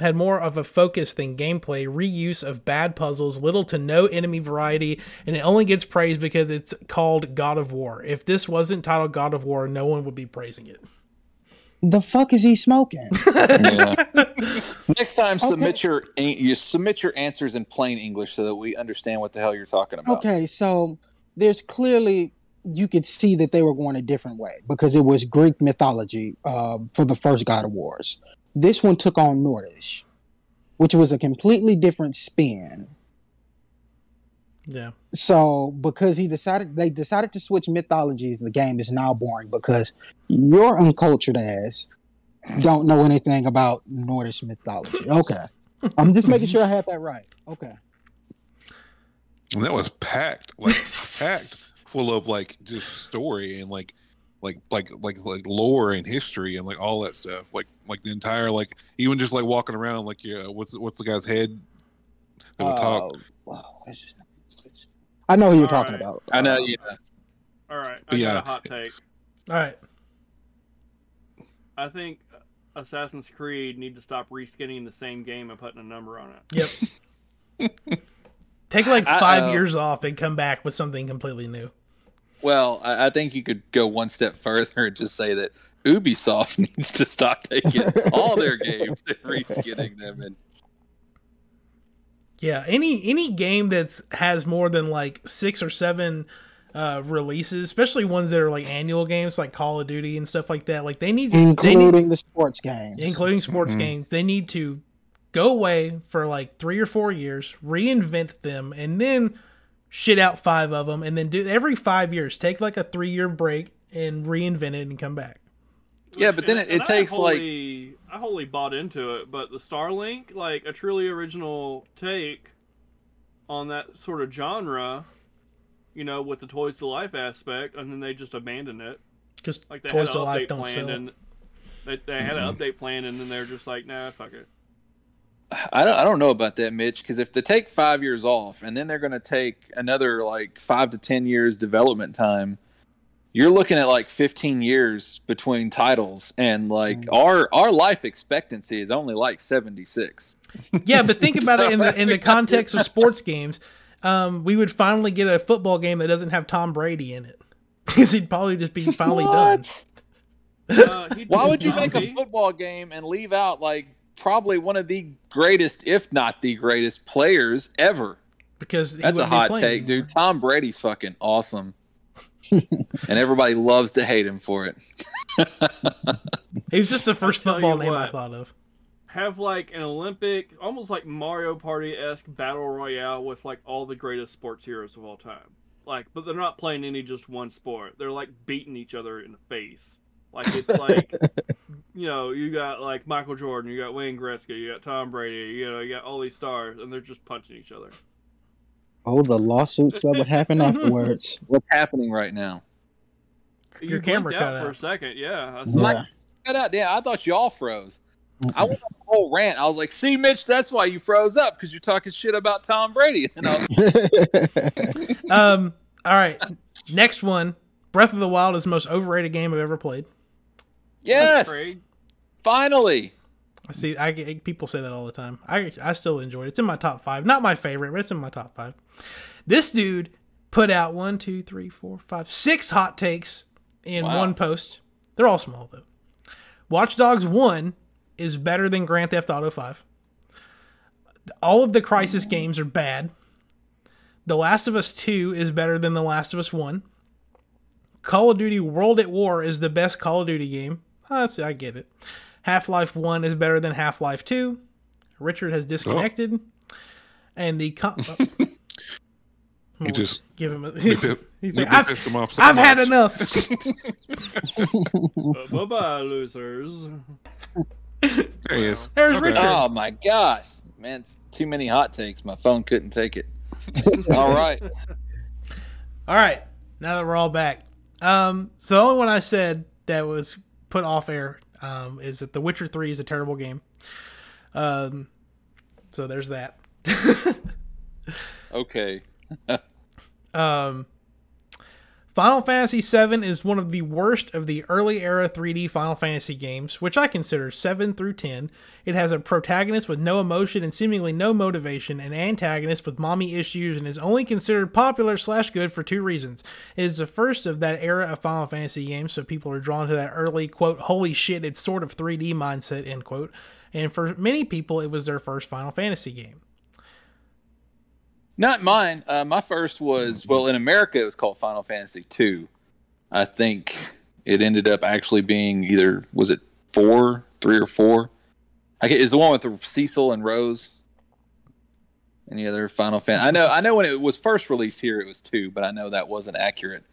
had more of a focus than gameplay, reuse of bad puzzles, little to no enemy variety, and it only gets praised because it's called God of War. If this wasn't titled God of War, no one would be praising it. The fuck is he smoking? *laughs* Yeah. Next time, submit your you submit your answers in plain English so that we understand what the hell you're talking about. Okay, so there's clearly you could see that they were going a different way because it was Greek mythology uh, for the first God of Wars. This one took on Nordish, which was a completely different spin. Yeah. So because he decided they decided to switch mythologies, the game is now boring because your uncultured ass don't know anything about Nordish mythology. Okay. I'm just making sure I had that right. Okay. And that was packed, like *laughs* packed, full of like just story and like, like, like, like, like lore and history and like all that stuff. Like, like the entire like even just like walking around like yeah, what's what's the guy's head that would talk? Uh, wow, what's his name? I know who you're All talking right. about. I know. Uh, Yeah. All right, I Yeah. got a hot take. All right. I think Assassin's Creed need to stop reskinning the same game and putting a number on it. Yep. Take like 5 Uh-oh. years off and come back with something completely new. Well, I, I think you could go one step further and just say that Ubisoft *laughs* needs to stop taking all their *laughs* games and reskinning them. And Yeah, any any game that's has more than like six or seven uh, releases, especially ones that are like annual games, like Call of Duty and stuff like that, like they need, they need including the sports games. including sports Mhm. games, they need to go away for like three or four years, reinvent them, and then shit out five of them, and then do every five years take like a three year break and reinvent it and come back. Yeah, but then it- it and I takes, like- I wholly bought into it, but the Starlink, like a truly original take on that sort of genre, you know, with the Toys to Life aspect, and then they just abandoned it. Because Like they Toys had to Life update don't plan, sell. and they, they had an mm-hmm. update plan, and then they're just like, nah, fuck it. I don't, I don't know about that, Mitch, because if they take five years off and then they're going to take another like five to 10 years development time, you're looking at like 15 years between titles. And like Mm. our, our life expectancy is only like 76. Yeah, but think *laughs* about it in the in the *laughs* context of sports games. Um, we would finally get a football game that doesn't have Tom Brady in it *laughs* because he'd probably just be finally done. Uh, Why would you make a football game and leave out like probably one of the greatest, if not the greatest players ever? Because That's a hot take, anymore. dude. Tom Brady's fucking awesome. *laughs* and everybody loves to hate him for it. *laughs* He was just the first football you name I thought of. have like an Olympic, almost like Mario Party esque battle royale with like all the greatest sports heroes of all time. Like, but they're not playing any just one sport. They're like beating each other in the face. Like it's *laughs* like, you know, you got like Michael Jordan, you got Wayne Gretzky, you got Tom Brady, you know, you got all these stars, and they're just punching each other. Oh, the lawsuits that would happen afterwards. What's happening right now? You Your camera blinked out cut for a second, yeah. I Yeah. saw- Cut out. Yeah, I thought y'all froze. I went on a whole rant. I was like, "See, Mitch, that's why you froze up because you're talking shit about Tom Brady." *laughs* And I was, *laughs* Um, all right, next one. Breath of the Wild is the most overrated game I've ever played. yes, finally. I see. I get people say that all the time. I I still enjoy it. It's in my top five. Not my favorite, but it's in my top five. This dude put out one, two, three, four, five, six hot takes in Wow. one post. They're all small though. Watch Dogs One is better than Grand Theft Auto Five. All of the Crysis games are bad. The Last of Us Two is better than The Last of Us One. Call of Duty World at War is the best Call of Duty game. I see, I get it. Half Life 1 is better than Half Life 2. Richard has disconnected. Oh. And the. Con- *laughs* He just give him a. *laughs* we *laughs* he's pi- we like, I've, him off. so I've had much. enough. *laughs* bye bye, losers. There he is. There's Richard. Oh my gosh, man, it's too many hot takes. My phone couldn't take it. All right, All right. Now that we're all back. Um, so the only one I said that was put off air um, is that The Witcher 3 is a terrible game. Um, so there's that. okay. *laughs* Um, Final Fantasy VII is one of the worst of the early era 3D Final Fantasy games, which I consider 7 through 10. It has a protagonist with no emotion and seemingly no motivation, an antagonist with mommy issues, and is only considered popular slash good for two reasons. It is the first of that era of Final Fantasy games, so people are drawn to that early, quote, holy shit, it's sort of 3D mindset, end quote. And for many people, it was their first Final Fantasy game. Not mine. Uh, my first was well in America. It was called Final Fantasy two. I think it ended up actually being either was it four, three or four. I is the one with Cecil and Rose. Any other Final Fan? I know. I know when it was first released here, it was two, but I know that wasn't accurate.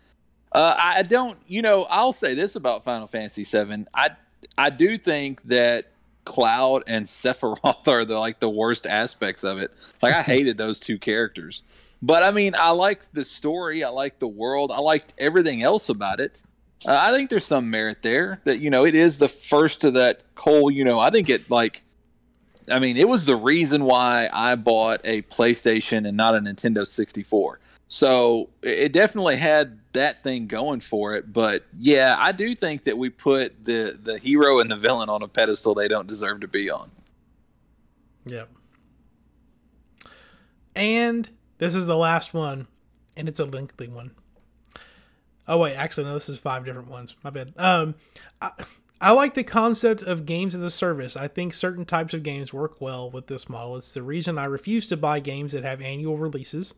Uh, I I don't. You know, I'll say this about Final Fantasy seven. I I do think that Cloud and *laughs* Sephiroth are the like the worst aspects of it. Like I *laughs* hated those two characters. But I mean, I liked the story, I liked the world, I liked everything else about it. Uh, I think there's some merit there that you know it is the first of that Cole. You know, I think it like. I mean, it was the reason why I bought a PlayStation and not a Nintendo 64. So it it definitely had that thing going for it. But yeah, I do think that we put the the hero and the villain on a pedestal they don't deserve to be on. Yep. And this is the last one, and it's a lengthy one. Oh wait, actually no, this is five different ones. My bad. Um, I, I like the concept of games as a service. I think certain types of games work well with this model. It's the reason I refuse to buy games that have annual releases.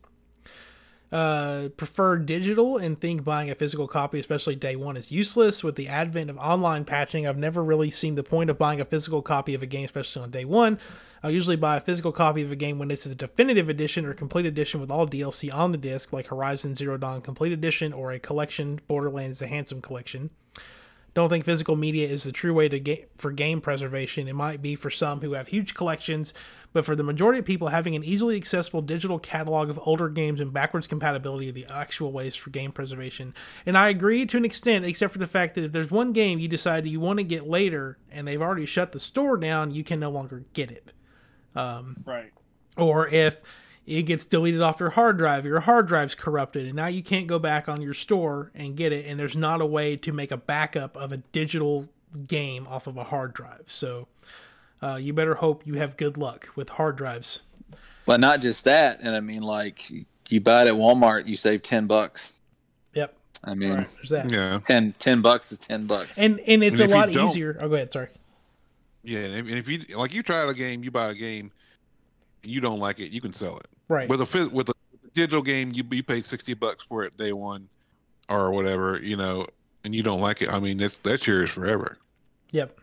Uh, prefer digital and think buying a physical copy, especially day one, is useless. With the advent of online patching, I've never really seen the point of buying a physical copy of a game, especially on day one. I'll usually buy a physical copy of a game when it's a definitive edition or complete edition with all DLC on the disc, like Horizon Zero Dawn Complete Edition or a collection Borderlands The Handsome Collection. don't think physical media is the true way to get for game preservation. It might be for some who have huge collections, but for the majority of people, having an easily accessible digital catalog of older games and backwards compatibility are the actual ways for game preservation. And I agree to an extent, except for the fact that if there's one game you decide you want to get later and they've already shut the store down, you can no longer get it. Um, right. Or if it gets deleted off your hard drive, your hard drive's corrupted, and now you can't go back on your store and get it, and there's not a way to make a backup of a digital game off of a hard drive. So uh, you better hope you have good luck with hard drives. But not just that, and I mean, like you buy it at Walmart, you save ten bucks. Yep, I mean, Right. there's that. Yeah, 10, 10 bucks is ten bucks. And and it's And a lot don't- easier. Oh, go ahead. Sorry. yeah. And if, you like, you try out a game, you buy a game, and you don't like it, you can sell it. Right. With a with a digital game, you you pay sixty bucks for it day one, or whatever, you know, and you don't like it. I mean, that's that's yours forever. Yep.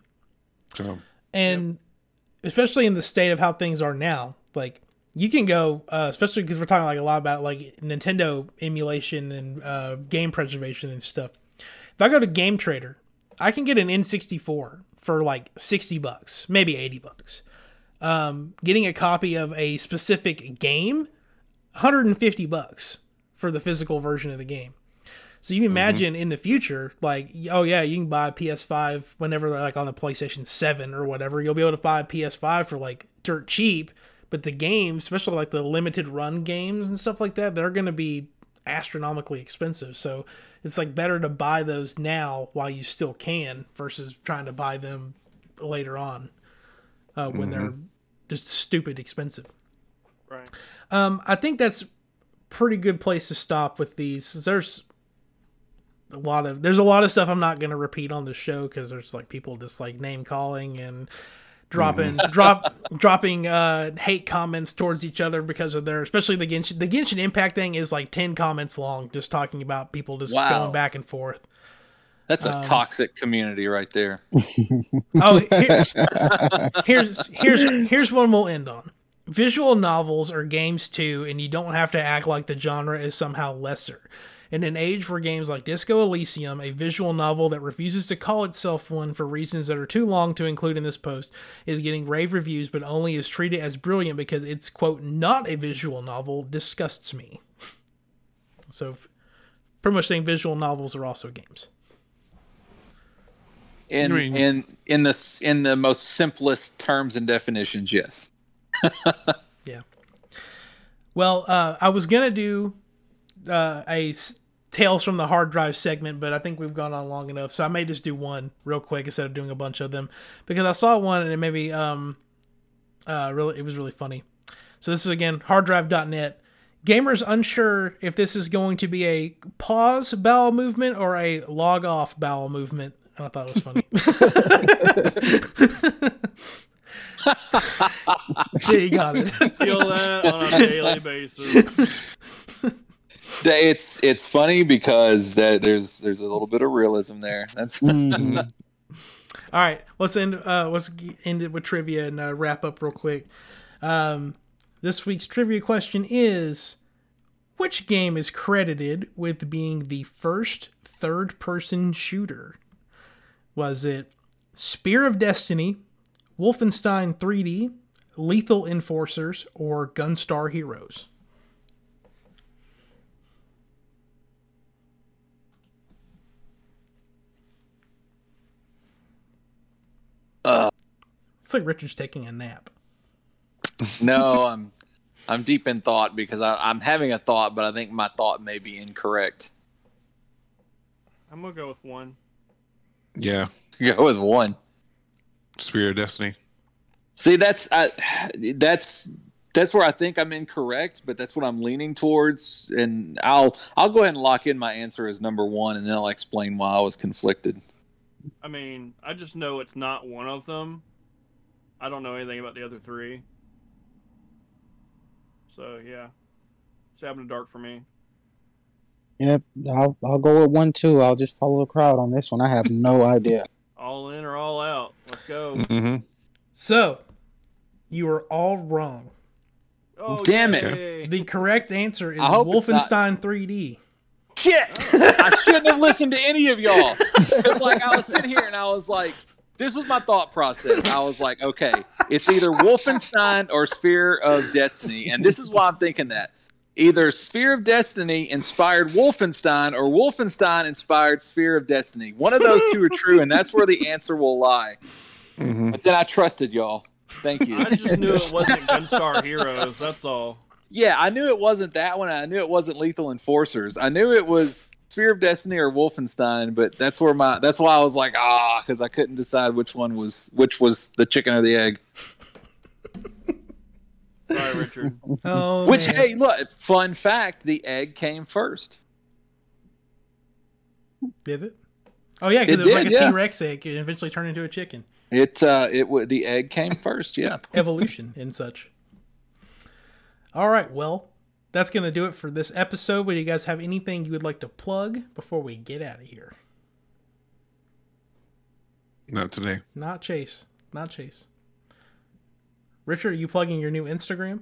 So and especially in the state of how things are now like you can go uh, especially because we're talking like a lot about like nintendo emulation and uh, game preservation and stuff. If i go to game trader i can get an n64 for like 60 bucks maybe 80 bucks. Um, getting a copy of a specific game 150 bucks for the physical version of the game so you can imagine in the future, like, oh yeah, you can buy a PS5 whenever they're like on the PlayStation 7 or whatever. You'll be able to buy a PS5 for like dirt cheap, but the games, especially like the limited run games and stuff like that, they're going to be astronomically expensive. So it's like better to buy those now while you still can versus trying to buy them later on uh, when they're just stupid expensive. Right. Um, I think that's pretty good place to stop with these. There's a lot of there's a lot of stuff I'm not going to repeat on the show because there's like people just like name calling and dropping *laughs* drop dropping uh hate comments towards each other because of their especially the Genshin the Genshin Impact thing is like 10 comments long just talking about people just Wow. going back and forth. That's um, a toxic community right there. *laughs* Oh, here's *laughs* here's here's here's one we'll end on. Visual novels are games too, and you don't have to act like the genre is somehow lesser. In an age where games like Disco Elysium, a visual novel that refuses to call itself one for reasons that are too long to include in this post, is getting rave reviews but only is treated as brilliant because it's, quote, not a visual novel, disgusts me. *laughs* So, pretty much saying visual novels are also games. In in in the in the most simplest terms and definitions, yes. *laughs* Yeah. Well, uh, I was gonna do uh, a s- Tales from the Hard Drive segment, but I think we've gone on long enough, so I may just do one real quick instead of doing a bunch of them because I saw one and it maybe um uh really it was really funny. So this is again harddrive.net. Gamers unsure if this is going to be a pause bowel movement or a log off bowel movement. And I thought it was funny. *laughs* *laughs* yeah, got it. *laughs* Feel that on a daily basis. It's it's funny because that there's there's a little bit of realism there. That's Mhm. *laughs* All right, let's end. Uh, let's end it with trivia and uh, wrap up real quick. Um, this week's trivia question is: Which game is credited with being the first third-person shooter? Was it Spear of Destiny, Wolfenstein 3D, Lethal Enforcers, or Gunstar Heroes? uh, It's like Richard's taking a nap. *laughs* no, I'm I'm deep in thought because I, I'm having a thought, but I think my thought may be incorrect. I'm gonna go with one. yeah, *laughs* Go with one. Spirit of Destiny. See, that's I, that's that's where I think I'm incorrect, but that's what I'm leaning towards, and I'll I'll go ahead and lock in my answer as number one, and then I'll explain why I was conflicted. I mean, I just know it's not one of them. I don't know anything about the other three. So yeah, stab in the dark for me. Yep, I'll I'll go with one too. I'll just follow the crowd on this one. I have no *laughs* idea. All in or all out. Let's go. Mm-hmm. So, you are all wrong. Oh, Damn it. yay. The correct answer is I hope it's not- Wolfenstein 3D. shit! *laughs* I shouldn't have listened to any of y'all. *laughs* It's like I was sitting here and I was like, this was my thought process. I was like, okay, it's either Wolfenstein or Sphere of Destiny, and this is why I'm thinking that. Either Sphere of Destiny inspired Wolfenstein or Wolfenstein inspired Sphere of Destiny. One of those two are true, and that's where the answer will lie. hmm But then I trusted y'all. Thank you. I just knew it wasn't Gunstar Heroes. That's all. Yeah, I knew it wasn't that one. I knew it wasn't Lethal Enforcers. I knew it was Sphere of Destiny or Wolfenstein, but that's where my that's why I was like ah because I couldn't decide which one was which was the chicken or the egg. Sorry, Richard. *laughs* Oh, Which man. hey, look, fun fact: the egg came first. did it? Oh yeah, because It it, was like a yeah. T-Rex egg and eventually turned into a chicken. It uh, it w- the egg came first. Yeah. *laughs* Evolution and such. All right, well, that's gonna do it for this episode. But do you guys have anything you would like to plug before we get out of here? Not today. Not Chase. Not Chase. Richard, are you plugging your new Instagram?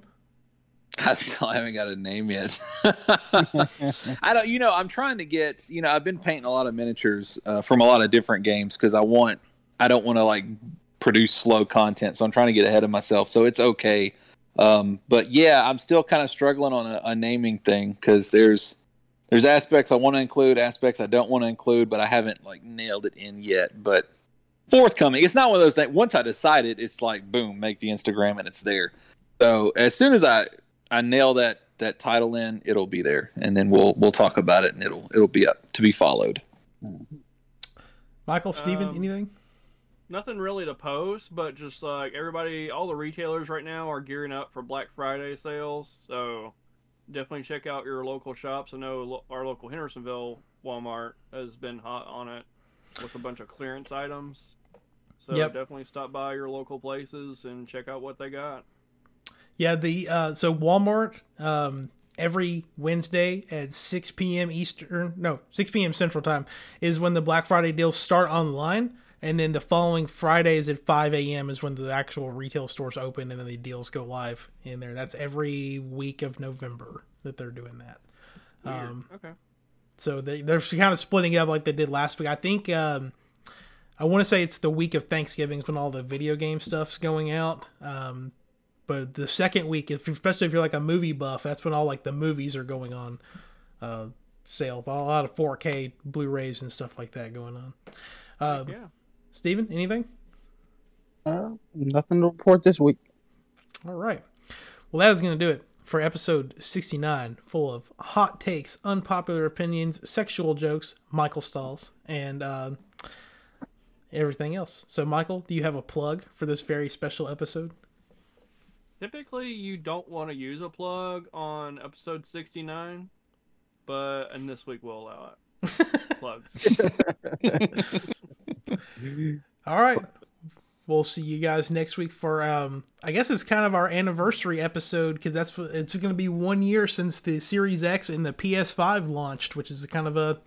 *laughs* I still haven't got a name yet. *laughs* I don't, you know, I'm trying to get, you know, I've been painting a lot of miniatures uh, from a lot of different games because I want, I don't want to like produce slow content, so I'm trying to get ahead of myself. So it's okay, um, but yeah, I'm still kind of struggling on a, a naming thing because there's there's aspects I want to include, aspects I don't want to include, but I haven't like nailed it in yet. But forthcoming, it's not one of those things. Once I decide it, it's like boom, make the Instagram and it's there. So as soon as I I nail that that title in, it'll be there, and then we'll we'll talk about it, and it'll it'll be up to be followed. Michael, Steven, Um, anything? Nothing really to post, but just like everybody, all the retailers right now are gearing up for Black Friday sales. So definitely check out your local shops. I know our local Hendersonville Walmart has been hot on it with a bunch of clearance items. So Yep. definitely stop by your local places and check out what they got. Yeah, the uh, so Walmart um, every Wednesday at 6 p.m. Eastern, no, 6 p.m. Central Time is when the Black Friday deals start online, and then the following Fridays at 5 a.m. is when the actual retail stores open and then the deals go live in there. That's every week of November that they're doing that. Weird. Um, okay. So they, they're kind of splitting up like they did last week. I think um, I want to say it's the week of Thanksgiving is when all the video game stuff's going out. Um, but the second week, if, especially if you're like a movie buff, that's when all like the movies are going on uh, sale. A lot of 4K Blu-rays and stuff like that going on. Um, yeah. Steven, anything? Uh, nothing to report this week. All right. Well, that is going to do it for episode 69, full of hot takes, unpopular opinions, sexual jokes, Michael Stalls, and uh, everything else. So, Michael, do you have a plug for this very special episode? Typically, you don't want to use a plug on episode 69, but and this week we'll allow it. *laughs* Plugs. *laughs* *laughs* All right. We'll see you guys next week for um I guess it's kind of our anniversary episode because that's what- it's going to be one year since the Series X and the PS5 launched, which is kind of a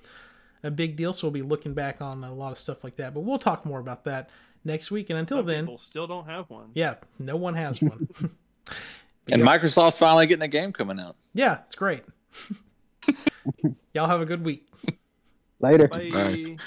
a big deal. So we'll be looking back on a lot of stuff like that. But we'll talk more about that next week. And until Some then, people still don't have one. yeah, no one has one. *laughs* And Microsoft's finally getting a game coming out. yeah, it's great. *laughs* Y'all have a good week. Later. Bye. Bye.